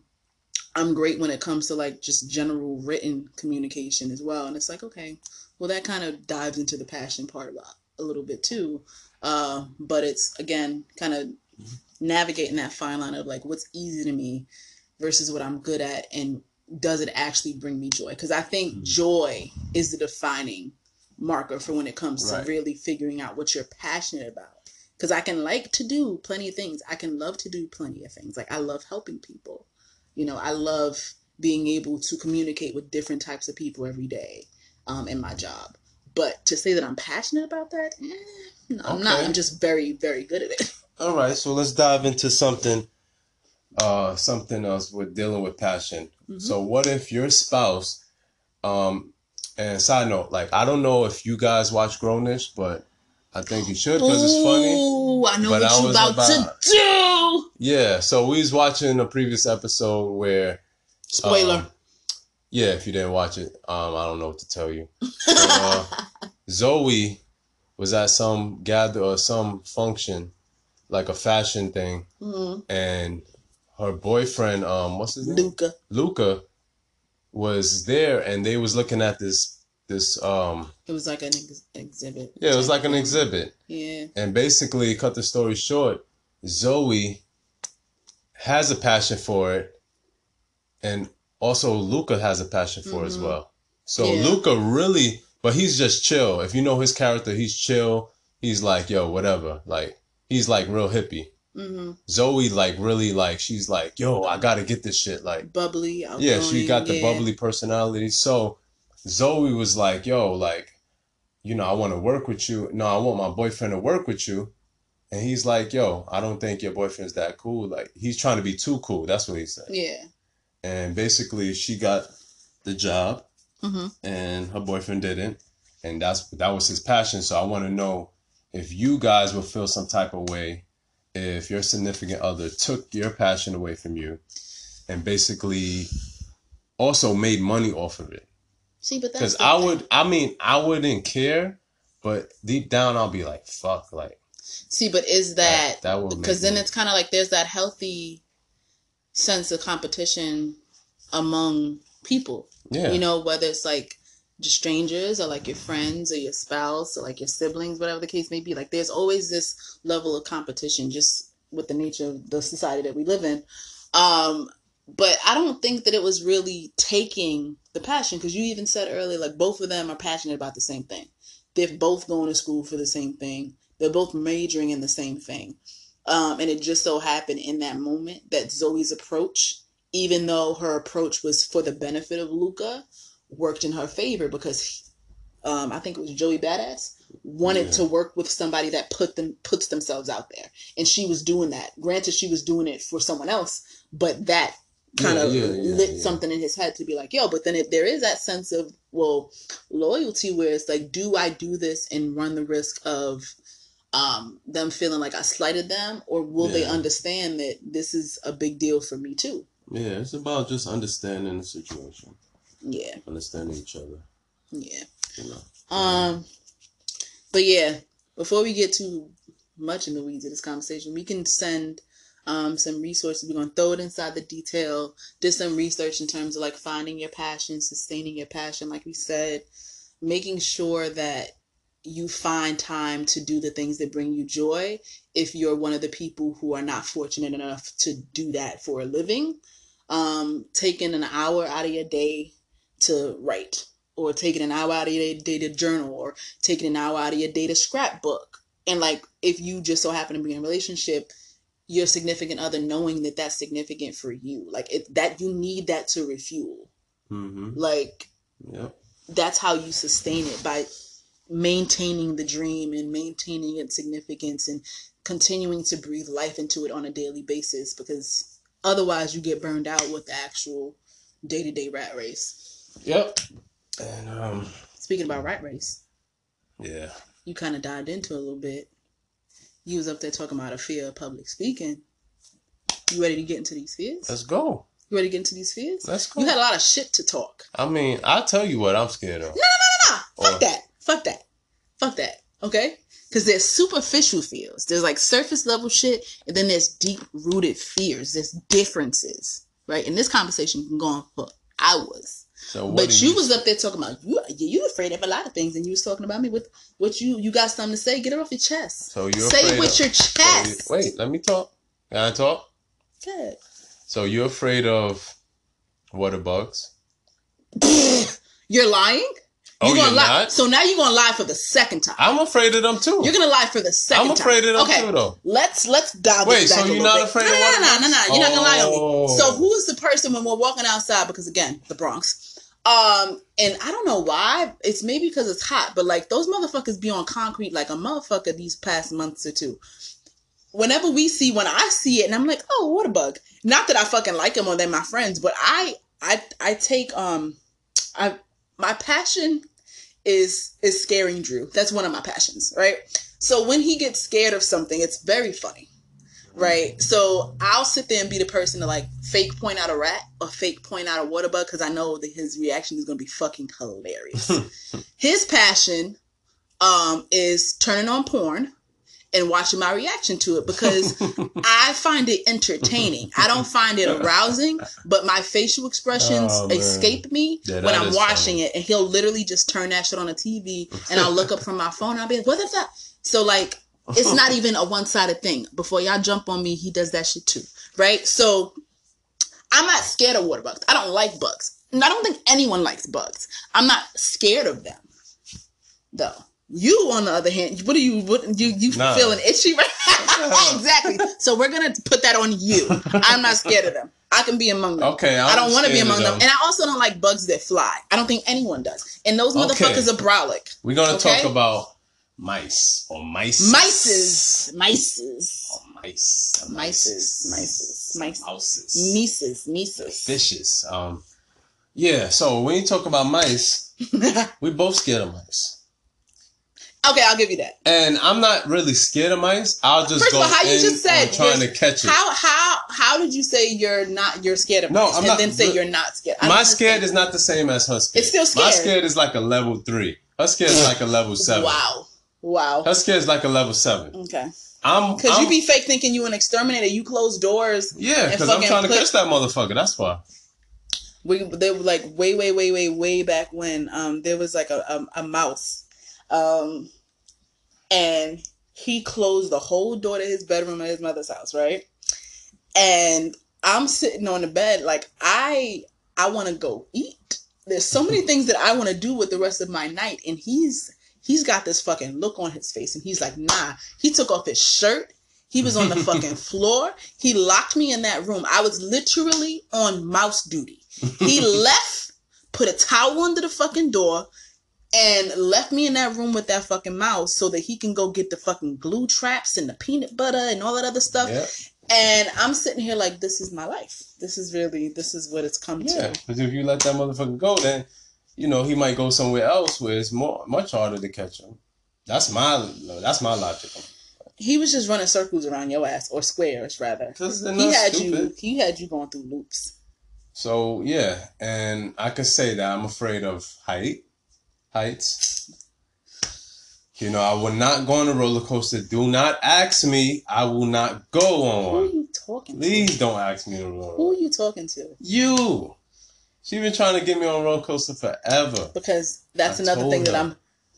i'm great when it comes to like just general written communication as well and it's like okay well that kind of dives into the passion part a little bit too uh but it's again kind of navigating that fine line of like what's easy to me versus what i'm good at and does it actually bring me joy because i think Mhm. joy is the defining marker for when it comes Right. to really figuring out what you're passionate about because I can like to do plenty of things. I can love to do plenty of things. Like I love helping people. You know, I love being able to communicate with different types of people every day um, in my job. But to say that I'm passionate about that, eh, no, I'm not. I'm just very, very good at it. All right, so let's dive into something uh something else with dealing with passion. Mhm. So what if your spouse um and side note, like I don't know if you guys watch Grownish, but I think you should because it's funny. Ooh, I know But what I you was about, about- to do. Yeah, so we was watching a previous episode where Spoiler. um, yeah, if you didn't watch it, um I don't know what to tell you. Uh, Zoey was at some gather or some function, like a fashion thing, Mhm. and her boyfriend, um, what's his name? Luca. Luca, was there, and they was looking at this this um It was like an ex- exhibit. yeah, it was like an exhibit, Yeah. and basically, cut the story short, Zoey has a passion for it, and also Luca has a passion for it as well. So Yeah. Luca really, but he's just chill. If you know his character, he's chill. He's like, yo, whatever. Like he's like real hippie. Hmm Zoey like really like she's like, yo, I gotta get this shit. Like Bubbly. yeah, she got the yeah. bubbly personality. So Zoey was like, yo, like, you know, I want to work with you. No, I want my boyfriend to work with you. And he's like, yo, I don't think your boyfriend's that cool. Like, he's trying to be too cool. That's what he said. Yeah. And basically, she got the job, hmm and her boyfriend didn't. And that's that was his passion. So I want to know if you guys will feel some type of way if your significant other took your passion away from you and basically also made money off of it. See, but that's Because I thing. would, I mean, I wouldn't care, but deep down, I'll be like, fuck, like See, but is that that would because then me- it's kind of like there's that healthy sense of competition among people. yeah, You know, whether it's like strangers or like your friends or your spouse or like your siblings, whatever the case may be. Like there's always this level of competition just with the nature of the society that we live in. Um, but I don't think that it was really taking the passion because you even said earlier, like both of them are passionate about the same thing. They're both going to school for the same thing. They're both majoring in the same thing. Um, and it just so happened in that moment that Zoey's approach, even though her approach was for the benefit of Luca, worked in her favor because um, I think it was Joey Badass wanted Yeah. to work with somebody that put them puts themselves out there, and she was doing that. Granted, she was doing it for someone else, but that kind of yeah, yeah, lit something in his head to be like, yo. But then if there is that sense of well loyalty, where it's like, do I do this and run the risk of um, them feeling like I slighted them, or will they understand that this is a big deal for me too? Yeah, it's about just understanding the situation, Yeah, understanding each other. yeah. You know. Um, but yeah, before we get too much in the weeds of this conversation, we can send um some resources. We're gonna throw it inside the detail. Did some research in terms of like finding your passion, sustaining your passion, like we said, making sure that you find time to do the things that bring you joy if you're one of the people who are not fortunate enough to do that for a living um taking an hour out of your day to write or taking an hour out of your day to journal or taking an hour out of your day to scrapbook and like if you just so happen to be in a relationship your significant other knowing that that's significant for you like it, that you need that to refuel Mm-hmm. like Yep. that's how you sustain it by maintaining the dream and maintaining its significance and continuing to breathe life into it on a daily basis because otherwise you get burned out with the actual day-to-day rat race Yep. And um, speaking about rat race yeah. you kind of dived into it a little bit you was up there talking about a fear of public speaking you ready to get into these fears Let's go. you ready to get into these fears Let's go. you had a lot of shit to talk I mean, I'll tell you what I'm scared of. No, no, no, Or- Fuck that. Fuck that. Fuck that. Okay? Because there's superficial fears. There's like surface level shit, and then there's deep rooted fears. There's differences, right? And this conversation can go on for hours. So what but do you was up there talking about you. You afraid of a lot of things, and you was talking about me with what you you got something to say. Get it off your chest. So you're say it with of, your so you- chest. wait, let me talk. Can I talk? Good. So you're afraid of water bugs? You're lying. Oh, gonna you're lie. not? So now you're gonna lie for the second time. I'm afraid of them too. You're gonna lie for the 2nd time. I'm time. afraid of them okay. too, though. Let's let's dial Wait, this back so you're not bit. afraid no, of no, no, no, no, no. You're not gonna lie on Oh. me. So who is the person when we're walking outside? Because again, the Bronx. Um, and I don't know why. It's maybe because it's hot, but like those motherfuckers be on concrete like a motherfucker these past months or two. Whenever we see, when I see it, and I'm like, oh, what a bug. Not that I fucking like them or they're my friends, but I, I, I take um, I my passion is is scaring Drew. That's one of my passions, right? So when he gets scared of something, it's very funny, right? So I'll sit there and be the person to like fake point out a rat or fake point out a water bug because I know that his reaction is going to be fucking hilarious. his passion um, is turning on porn and watching my reaction to it because I find it entertaining. I don't find it arousing, but my facial expressions Oh, escape me Yeah, when I'm watching funny. it, and he'll literally just turn that shit on the TV, and I'll look up from my phone. And I'll be like, "What the fuck?" So like, it's not even a one sided thing. Before y'all jump on me, he does that shit too, right? So I'm not scared of water bugs. I don't like bugs, and I don't think anyone likes bugs. I'm not scared of them, though. You, on the other hand, what are you? What you you Nah. feeling itchy right? exactly. So we're gonna put that on you. I'm not scared of them. I can be among them. Okay, I'm I don't want to be among them. them. and I also don't like bugs that fly. I don't think anyone does. And those Okay. motherfuckers are brolic. We're gonna Okay. talk about mice or mice. Mices, mices, Mice. mices, mices, mice, Mouses. mices, mices. Fishes. Um. Yeah. So when you talk about mice, we both scared of mice. Okay, I'll give you that. And I'm not really scared of mice. I'll just First go of all, how you just said trying to catch it. How how how did you say you're not you're scared of No, mice I'm and not- then say you're not scared? I My scared is not the same as her scared. It's still scared. My scared. is like a level three. Her scared is like a level seven. Wow, wow. Her scared is like a level seven. Okay, I'm because you be fake thinking you an exterminator. You close doors. yeah, because I'm trying to put- catch that motherfucker. That's why. we they were like way way way way way back when um there was like a a, a mouse um and he closed the whole door to his bedroom at his mother's house right and i'm sitting on the bed like i i want to go eat there's so many things that i want to do with the rest of my night and he's he's got this fucking look on his face and he's like nah he took off his shirt he was on the fucking floor. He locked me in that room. I was literally on mouse duty. He left, put a towel under the fucking door, and left me in that room with that fucking mouse so that he can go get the fucking glue traps and the peanut butter and all that other stuff. Yeah, And I'm sitting here like, this is my life. This is really, this is what it's come yeah. to. Because if you let that motherfucker go, then you know he might go somewhere else where it's more much harder to catch him. That's my that's my logic. He was just running circles around your ass, or squares rather. He had stupid. you. He had you going through loops. So yeah, and I could say that I'm afraid of height, heights. You know, I will not go on a roller coaster. Do not ask me. I will not go on. Who are you talking to? Please don't ask me to roll. Who are you talking to? You. She's been trying to get me on a roller coaster forever. Because that's I another thing that. I'm.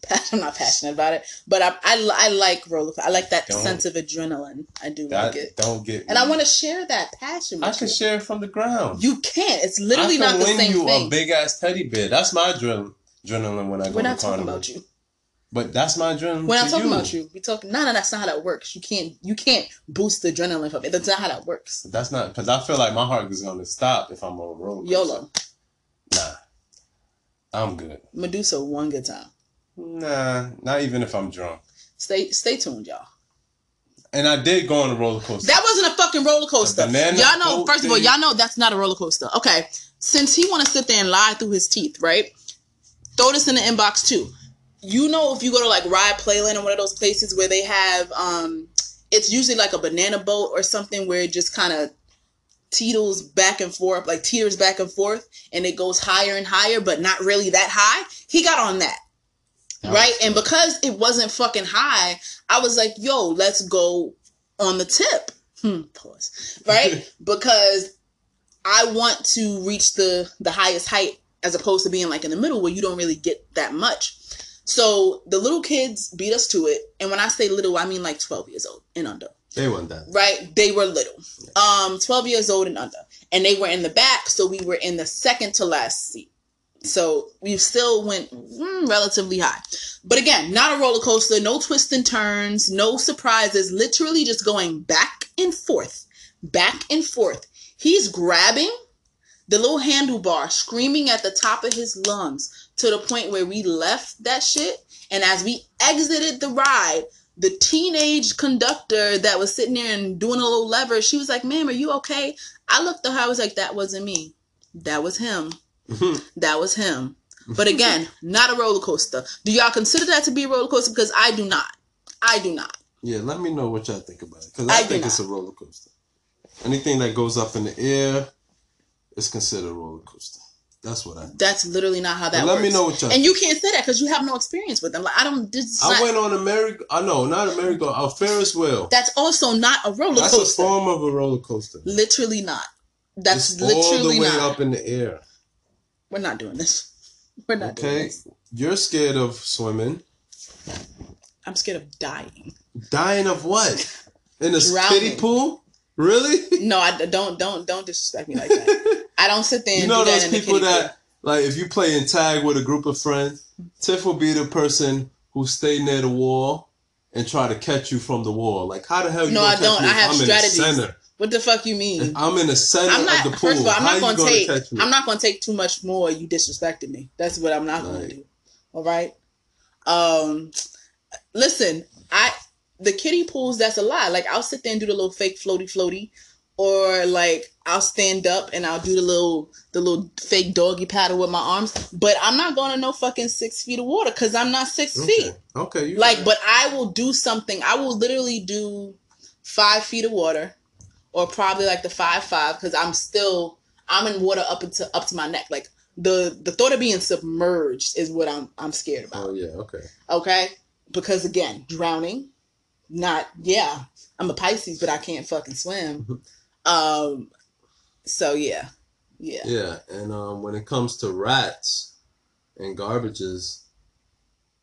I'm not passionate about it, but I I, I like roller. I like that Don't. sense of adrenaline. I do That like it, don't get. and I want to share that passion. I can you. share it from the ground. You can't. It's I literally not the win same you thing. a big ass teddy bear. That's my adrenaline. Adrenaline when I go We're to not talking carnival. about you. But that's my adrenaline. We're not talking you. about you. We talking. No, no, that's not how that works. You can't. You can't boost the adrenaline from it. That's not how that works. That's not because I feel like my heart is gonna stop if I'm on a roller coaster. YOLO. Nah, I'm good. Medusa one good time. Nah, not even if I'm drunk. Stay stay tuned, y'all. And I did go on a roller coaster. That wasn't a fucking roller coaster. Y'all know. First of all, y'all know that's not a roller coaster. Okay, since he want to sit there and lie through his teeth, right? Throw this in the inbox too. You know, if you go to like Rye Playland or one of those places where they have, um, it's usually like a banana boat or something where it just kind of teeters back and forth, like teeters back and forth, and it goes higher and higher, but not really that high. He got on that. Oh, right? And because it wasn't fucking high, I was like, yo, let's go on the tip. Hmm, pause. Right? because I want to reach the the highest height as opposed to being like in the middle where you don't really get that much. So the little kids beat us to it. And when I say little, I mean like 12 years old and under. They want that. Right? They were little. Um 12 years old and under. And they were in the back, so we were in the second to last seat. So we still went mm, relatively high. But again, not a roller coaster, no twists and turns, no surprises, literally just going back and forth, back and forth. He's grabbing the little handlebar, screaming at the top of his lungs to the point where we left that shit. And as we exited the ride, the teenage conductor that was sitting there and doing a little lever, she was like, Ma'am, are you okay? I looked at her, I was like, That wasn't me. That was him. That was him. But again, not a roller coaster. Do y'all consider that to be a roller coaster? Because I do not. I do not. Yeah, let me know what y'all think about it. Because I I, think it's a roller coaster. Anything that goes up in the air is considered a roller coaster. That's what I think. That's literally not how that let me know what y'all And you can't say that because you have no experience with them. Like I don't. I not- went on a merry I know, not a merry uh, go a Ferris wheel. that's also not a roller coaster. That's a form of a roller coaster. literally not. That's it's all the literally way not. up in the air. We're not doing this. We're not doing Okay? this. You're scared of swimming. I'm scared of dying. Dying of what? In a kiddie pool? Really? No, I don't. Don't don't disrespect me like that. I don't sit there and you know that those in people that like if you play in tag with a group of friends, Tiff will be the person who stay near the wall and try to catch you from the wall. Like how the hell you No, I don't. I have I'm strategies. in the center? What the fuck you mean? If I'm in the center I'm not. of the pool. First of all, I'm how not gonna gonna take. me? I'm not gonna take too much more. You disrespected me. That's what I'm not gonna do. All right. Um, listen, I the kiddie pools. That's a lot. Like I'll sit there and do the little fake floaty floaty, or like I'll stand up and I'll do the little the little fake doggy paddle with my arms. But I'm not going to no fucking six feet of water because I'm not six feet. Okay. Okay. You Like, but I will do something. I will literally do five feet of water, or probably like the five five, because I'm still I'm in water up into up to my neck. Like the the thought of being submerged is what I'm I'm scared about. Oh yeah. Okay. Okay, because again, drowning. Not yeah. I'm a Pisces, but I can't fucking swim. Um. So yeah, yeah. Yeah, and um, when it comes to rats and garbages,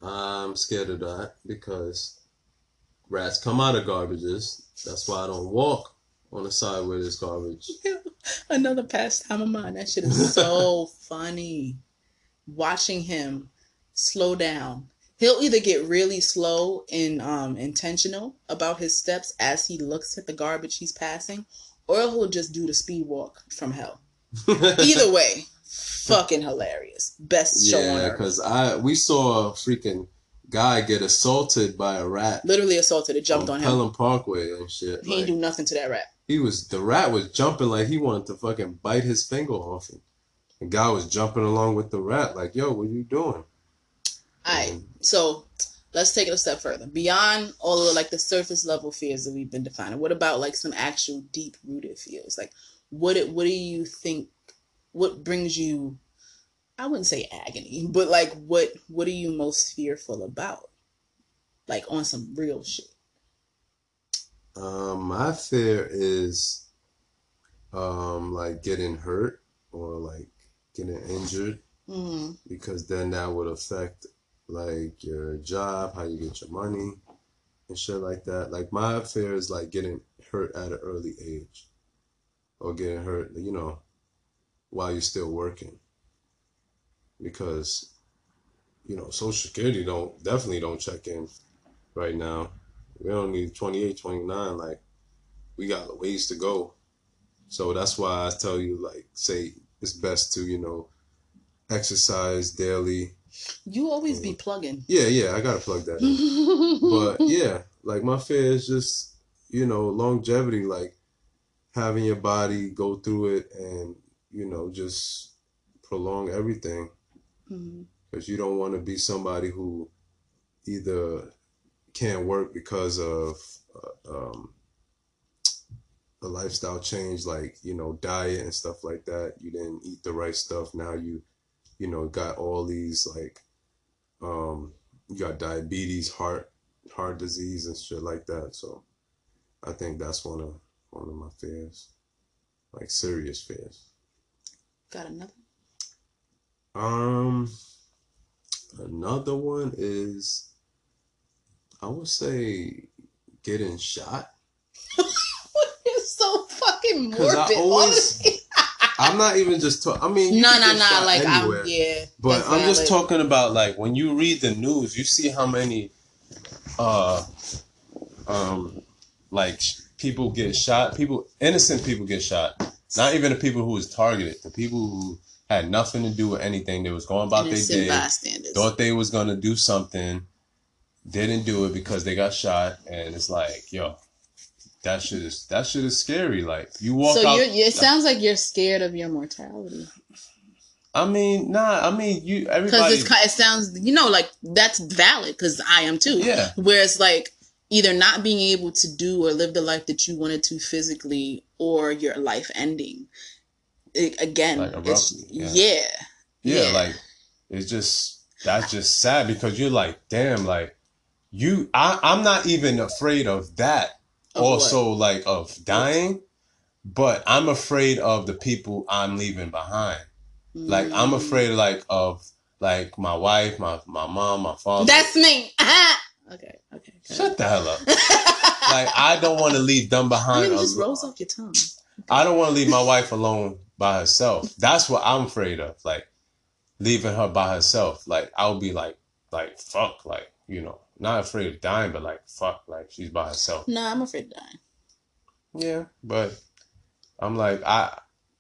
I'm scared of that because rats come out of garbages. That's why I don't walk on the side where there's garbage. Another pastime of mine. That shit is so funny. Watching him slow down. He'll either get really slow and um intentional about his steps as he looks at the garbage he's passing, or he'll just do the speed walk from hell. Either way, fucking hilarious. Best show on yeah, earth. because I we saw a freaking guy get assaulted by a rat Literally assaulted it, jumped on him. Pelham Parkway and shit. He ain't Like, do nothing to that rat. he was the rat was jumping like he wanted to fucking bite his finger off him. The guy was jumping along with the rat, like, "Yo, what are you doing?" Alright, so let's take it a step further beyond all of like the surface level fears that we've been defining. What about like some actual deep rooted fears? Like, what what do you think? What brings you? I wouldn't say agony, but like, what what are you most fearful about? Like on some real shit. Um, my fear is, um, like getting hurt or like getting injured Mm-hmm. because then that would affect like your job, how you get your money, and shit like that. Like my fear is like getting hurt at an early age, or getting hurt, you know, while you're still working, because you know Social Security don't definitely don't check in right now. We only 28, 29, like we got ways to go. So that's why I tell you, like, say it's best to, you know, exercise daily. You always be plugging. Yeah, yeah, I gotta plug that in. but yeah, like my fear is just, you know, longevity, like having your body go through it and, you know, just prolong everything. Because you don't want to be somebody who either can't work because of uh, um, a lifestyle change, like, you know, diet and stuff like that. You didn't eat the right stuff. Now you, you know, got all these, like, um, you got diabetes, heart, heart disease and shit like that. So I think that's one of, one of my fears, like serious fears. Got another? Um, another one is, I would say, getting shot. You're so fucking 'Cause I morbid. always- honestly. I'm not even just talking. I mean, no, no, no. Like anywhere. I'm, yeah. But that's I'm just talking about like when you read the news, you see how many, uh, um, like people get shot. People, innocent people get shot. Not even the people who was targeted. The people who had nothing to do with anything. They was going about their Innocent day. bystanders. thought they was gonna do something, didn't do it because they got shot, and it's like, yo, that shit is that shit is scary. Like you walk so out. it sounds like you're scared of your mortality I mean, nah. I mean, you everybody. ki- it sounds you know like that's valid because I am too. Yeah. Whereas, like either not being able to do or live the life that you wanted to physically, or your life ending. It, again, Like abruptly, yeah. yeah. yeah, yeah. like it's just that's just sad because you're like, damn, like you. I I'm not even afraid of that. Of what? also, like of dying, but I'm afraid of the people I'm leaving behind. Like I'm Mm. afraid like of like my wife, my my mom, my father. That's me. okay, okay. okay. Shut the hell up. like I don't want to leave them I behind. mean, just rolls off your tongue. I don't want to leave my wife alone by herself. That's what I'm afraid of. Like leaving her by herself. Like I'll be like like fuck like you know not afraid of dying but like fuck like she's by herself. Nah, I'm afraid of dying. Yeah, but I'm like I.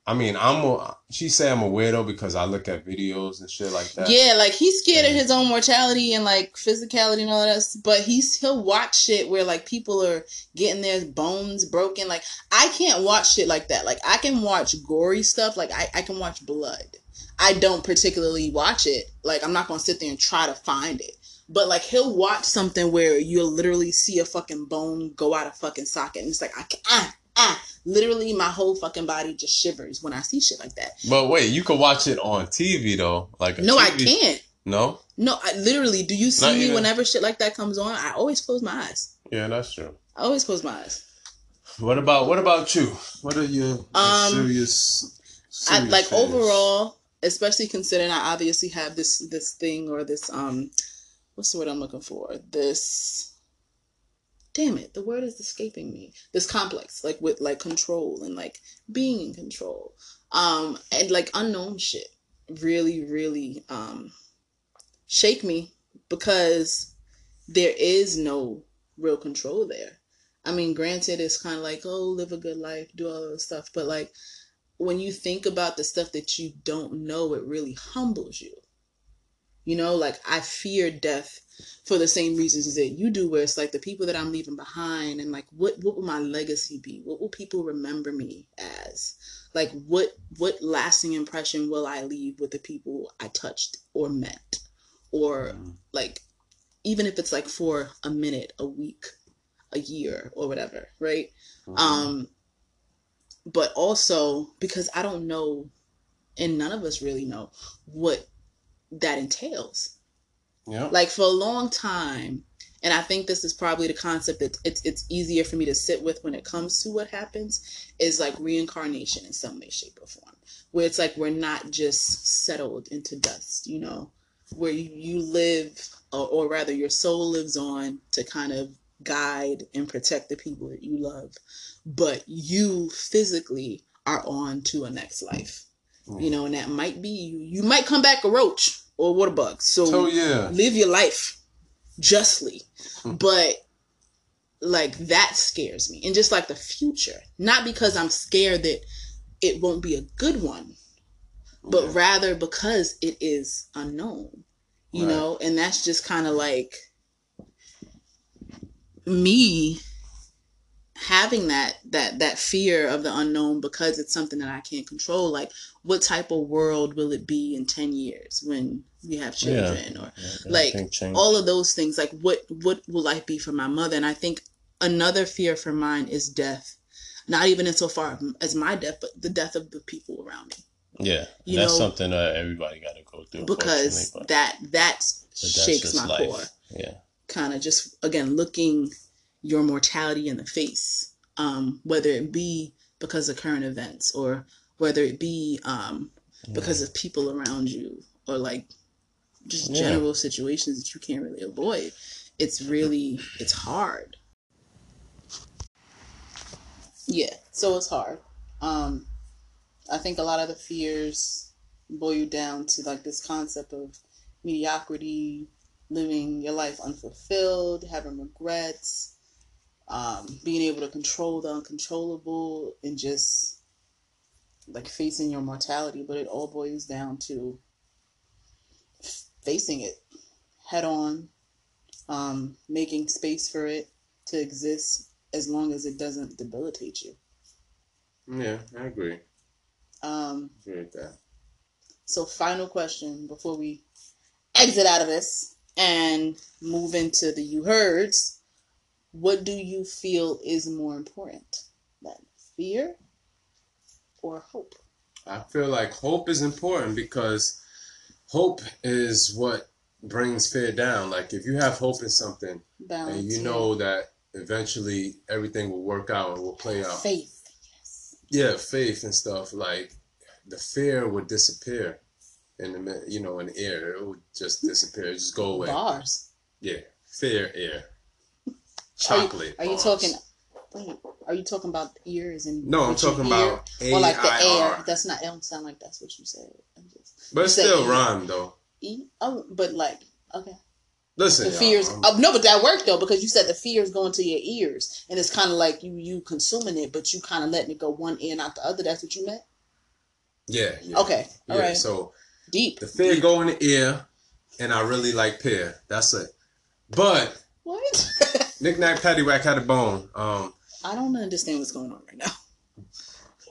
I mean, I'm. A, she say I'm a weirdo because I look at videos and shit like that. Yeah, like he's scared of his own mortality and like physicality and all that. But he's he'll watch shit where like people are getting their bones broken. Like I can't watch shit like that. Like I can watch gory stuff. Like I, I can watch blood. I don't particularly watch it. Like I'm not gonna sit there and try to find it. But like he'll watch something where you'll literally see a fucking bone go out of fucking socket, and it's like I can ah ah. Literally, my whole fucking body just shivers when I see shit like that. But wait, you can watch it on TV though. Like No, I can't. No. No, I literally. Do you see Not me even- whenever shit like that comes on? I always close my eyes. Yeah, that's true. I always close my eyes. What about what about you? What are your Um, serious, I serious like fears? overall, especially considering I obviously have this this thing or this um, what's the word I'm looking for? This. Damn it, the word is escaping me. This complex, like with like control and like being in control, um, and like unknown shit, really, really um, shake me because there is no real control there. I mean, granted, it's kind of like, oh, live a good life, do all this stuff, but like when you think about the stuff that you don't know, it really humbles you. You know, like I fear death for the same reasons that you do, where it's like the people that I'm leaving behind, and like what what will my legacy be? What will people remember me as? Like what what lasting impression will I leave with the people I touched or met, or Mm. like even if it's like for a minute, a week, a year, or whatever, right? Mhm. Um, but also because I don't know, and none of us really know what that entails. yeah. Like for a long time, and I think this is probably the concept that it's it's easier for me to sit with when it comes to what happens is like reincarnation in some way, shape, or form, where it's like we're not just settled into dust, you know, where you, you live, or, or rather your soul lives on to kind of guide and protect the people that you love, but you physically are on to a next life, you know, mm. and that might be you. You might come back a roach or a water bug. So So yeah. live your life justly hmm. but like that scares me and just like the future not because i'm scared that it won't be a good one but Yeah. rather because it is unknown you Right. know and that's just kind of like me having that that that fear of the unknown because it's something that i can't control like what type of world will it be in 10 years when we have Yeah. children or Yeah, like all of those things like what what will life be for my mother and i think another fear for mine is death not even insofar as my death but the death of the people around me yeah, you that's know- something that everybody got to go through. because that that shakes my life. core Yeah, kind of just again looking your mortality in the face um whether it be because of current events or whether it be um because of people around you or like just Yeah. general situations that you can't really avoid it's really it's hard yeah so it's hard um i think a lot of the fears boil down to like this concept of mediocrity living your life unfulfilled having regrets um, being able to control the uncontrollable and just like facing your mortality but it all boils down to facing it head on um, making space for it to exist as long as it doesn't debilitate you yeah, I agree. um, agree with that. so final question before we exit out of this and move into the you heards what do you feel is more important than fear or hope I feel like hope is important because hope is what brings fear down. Like if you have hope in something balance and you yeah. know that eventually everything will work out and will play out. faith yes Yeah, faith and stuff. Like the fear would disappear in the you know in the air. It would just disappear. Just go away. bars Yeah, fear air. Are you, Chocolate. are you talking wait are you talking about ears and No, I'm talking about A or like the air that's not it don't sound like that's what you said I'm just, But you it's still E. rhyme though. E? oh but like okay Listen, the fears oh, no but that worked though because you said the fears going to your ears and it's kind of like you you consuming it but you kind of letting it go one ear not the other that's what you meant yeah, yeah. okay all yeah, right so deep the fear go in the ear, and I really like pear. That's it. But what Knick Knack Paddywhack had a bone. Um, i don't understand what's going on right now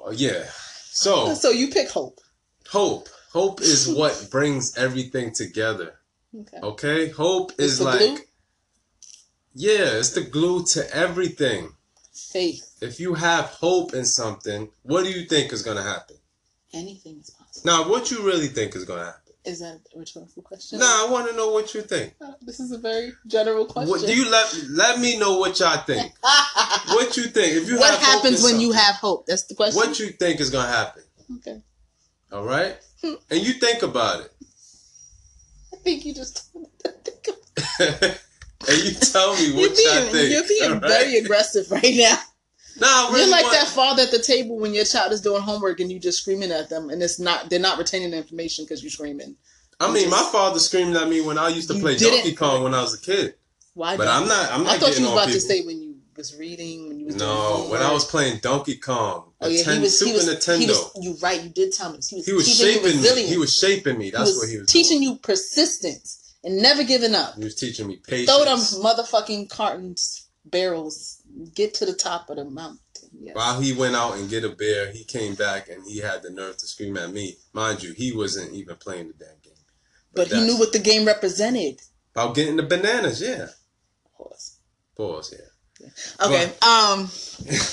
uh, yeah. So so you pick hope hope, hope is what brings everything together. okay Okay, hope It's is like glue? yeah, it's the glue to everything. faith If you have hope in something, what do you think is gonna happen? anything is possible Now, what you really think is gonna happen? Is that a rhetorical question Nah, I want to know what you think. Uh, this is a very general question What do you let let me know what y'all think? What you think? If you what happens when you have hope that's the question what you think is gonna happen? okay All right, and you think about it, i think you just told me to think of and you tell me You're what y'all being, think. you're being right? very aggressive right now. Nah, really you're like want- that father at the table when your child is doing homework and you just screaming at them, and it's not they're not retaining the information because you're screaming. I mean, my father screamed at me when I used to play Donkey Kong when I was a kid. Why? But I'm not. I'm not I thought you was about people. to say when you was reading when you was no, when I was playing Donkey Kong, Oh yeah, Nintendo- he was. Super He was. Nintendo. He was. You right. You did tell me. He was. He was shaping me. He was shaping me. That's what he was teaching doing. you persistence and never giving up. He was teaching me patience. Throw them motherfucking cartons, barrels. Get to the top of the mountain. Yeah. While he went out and get a bear, he came back and he had the nerve to scream at me. Mind you, he wasn't even playing the damn game. But he knew what the game represented. About getting the bananas, yeah. Pause. Pause, yeah. Okay. Um,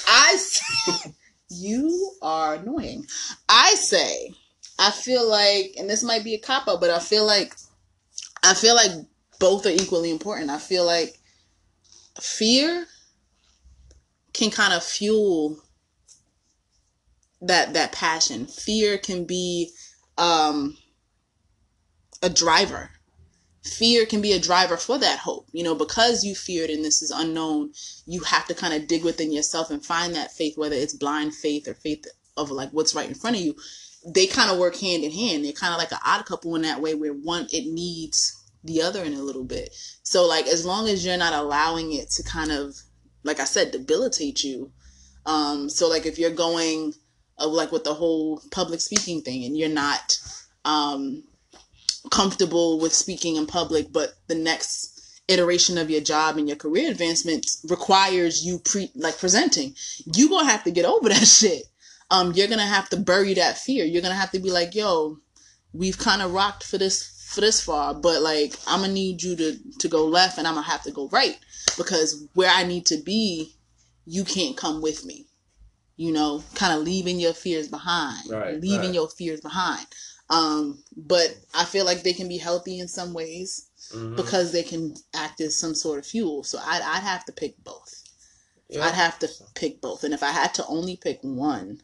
I say, you are annoying. I say, I feel like, and this might be a cop out, but I feel like, I feel like both are equally important. I feel like fear can kind of fuel that that passion. Fear can be um, a driver fear can be a driver for that hope. You know, because you feared and this is unknown, you have to kind of dig within yourself and find that faith, whether it's blind faith or faith of like what's right in front of you. They kind of work hand in hand. They're kind of like an odd couple in that way where one, it needs the other in a little bit. So, like, as long as you're not allowing it to kind of, like I said, debilitate you. Um, so, like, if you're going, uh, like, with the whole public speaking thing and you're not, um, comfortable with speaking in public, but the next iteration of your job and your career advancement requires you pre like presenting. You gonna have to get over that shit. Um, you're gonna have to bury that fear. You're gonna have to be like, yo, we've kind of rocked for this for this far, but like I'm gonna need you to to go left and I'm gonna have to go right because where I need to be, you can't come with me. You know, kind of leaving your fears behind, Right, leaving right. your fears behind. Um, but I feel like they can be healthy in some ways Mhm. because they can act as some sort of fuel. So I'd, I'd have to pick both. Yeah. I'd have to pick both. And if I had to only pick one,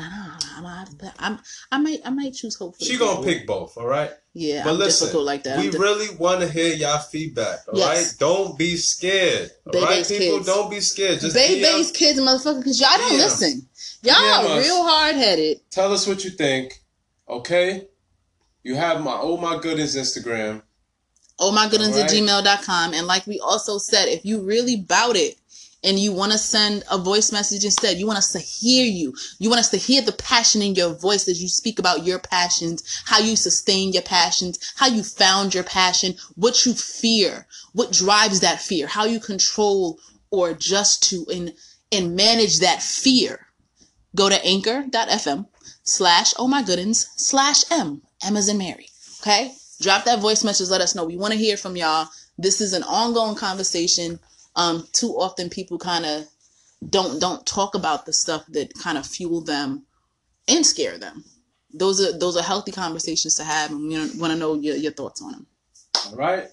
I don't know. I'm, I'm, I might, I might choose hope. She gonna pick both, all right? Yeah, but I'm listen, like that. we di- really want to hear y'all feedback, all right? Yes. Don't be scared, all right? People, kids. don't be scared. Just Bay DM Bay's kids, motherfucker, because y'all don't listen. Y'all DM are real hard headed. Tell us what you think, okay? You have my oh my goodens Instagram. oh my goodens at Alright. gmail.com and like we also said if you really bout it and you want to send a voice message instead. You want us to hear you. You want us to hear the passion in your voice as you speak about your passions how you sustain your passions how you found your passion what you fear what drives that fear how you control or adjust to and and manage that fear. Go to anchor.fm slash oh my goodens slash m in mary okay? Drop that voice message let us know. We want to hear from y'all. This is an ongoing conversation um too often people kind of don't don't talk about the stuff that kind of fuel them and scare them those are those are healthy conversations to have and we want to know your, your thoughts on them All right.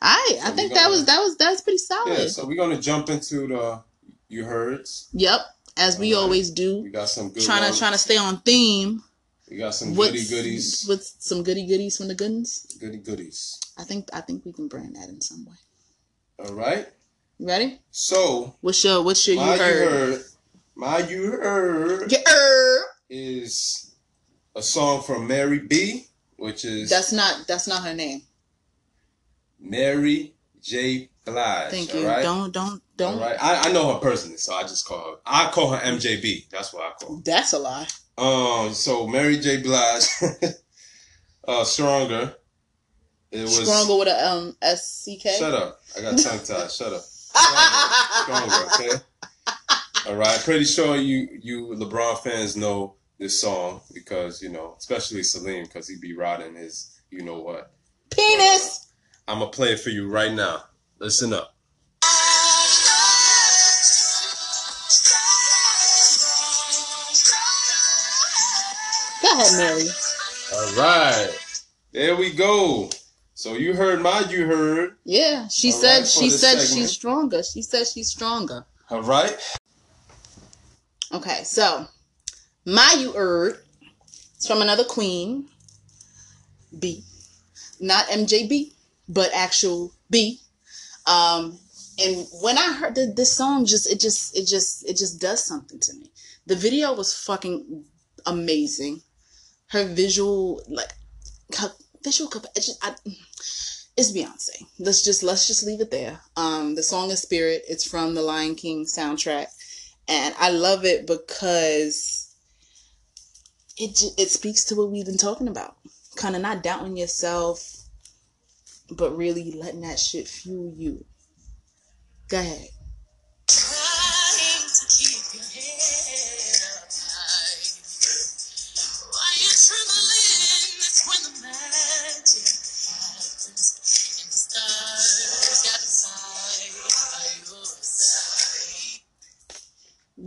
i i So we think that gonna- was that was that's pretty solid Yeah, so we're gonna jump into the you heard. yep as we All right. always We do got some good trying ones. to trying to stay on theme We got some goody goodies. with some goody goodies from the goodens Goody goodies. i think i think we can brand that in some way All right. you ready So what's your what's your you heard, you heard, my you heard You heard. is a song from Mary B, which is That's not that's not her name. Mary J. Blige. Thank you. right? Don't don't don't. right. I, I know her personally, so I just call her. I call her MJB. That's what I call. Her. That's a lie. Um. So Mary J. Blige, uh, stronger. It was Stronger with a um S C K. Shut up. I got tongue tied. Shut up. Stronger, stronger, okay? All right. Pretty sure you you LeBron fans know this song because you know, especially Salim, because he be riding his you know what. Penis. I'm gonna play it for you right now. Listen up. Go ahead, Mary. All right. There we go. So you heard my you heard. Yeah, she All said right, she said segment. she's stronger. She said she's stronger. All right. Okay, so my you heard is from another queen, B, not MJB, but actual B. Um, and when I heard the, this song, just it just it just it just does something to me. The video was fucking amazing. Her visual like it's, just, it's Beyonce. Let's just let's just leave it there. Um, the song is Spirit. It's from the Lion King soundtrack and I love it because it it speaks to what we've been talking about. Kind of not doubting yourself, but really letting that shit fuel you. Go ahead.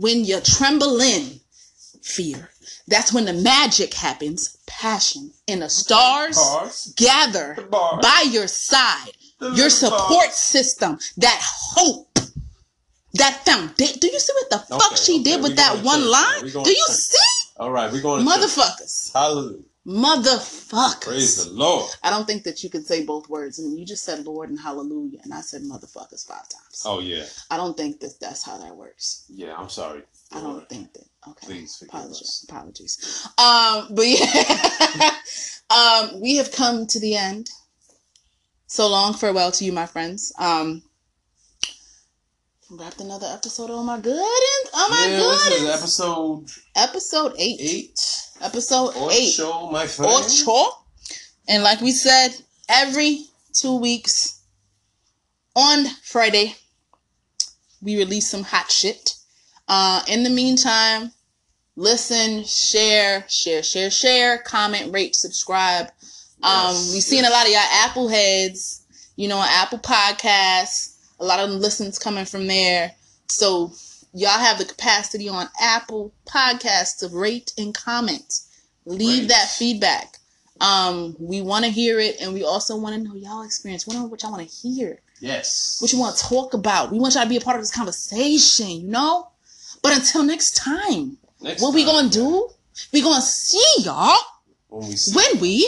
When you're trembling, fear. That's when the magic happens, passion. And the stars Bars. gather Bars. by your side, your support system, that hope, that foundation. Do you see what the fuck she okay, did we with that one church line? Do you church. see? All right, we're going to church. Motherfuckers. Hallelujah. Motherfuckers. Praise the Lord. I don't think that you can say both words. And you just said Lord and hallelujah. And I said motherfuckers five times. Oh yeah. I don't think that that's how that works. Yeah, I'm sorry. I don't think that. Okay. Please us. Apologies. Um, but yeah, um, we have come to the end. So long farewell to you, my friends. Um, wrapped another episode. Oh my goodens! Oh my yeah, this is episode Episode eight. eight. Episode eight. Ocho, my friend. Ocho. And like we said, every two weeks on Friday, we release some hot shit. Uh, in the meantime, listen, share, share, share, share, comment, rate, subscribe. Um, Yes, we've seen a lot of y'all Apple heads, you know, on Apple Podcasts. A lot of listens coming from there. So y'all have the capacity on Apple Podcasts to rate and comment. Leave Rate. that feedback. Um, we want to hear it, and we also want to know y'all experience. We to what y'all want to hear, Yes. what you want to talk about. We want y'all to be a part of this conversation, you know. But until next time, Next what we gonna do? We gonna see y'all When we see when we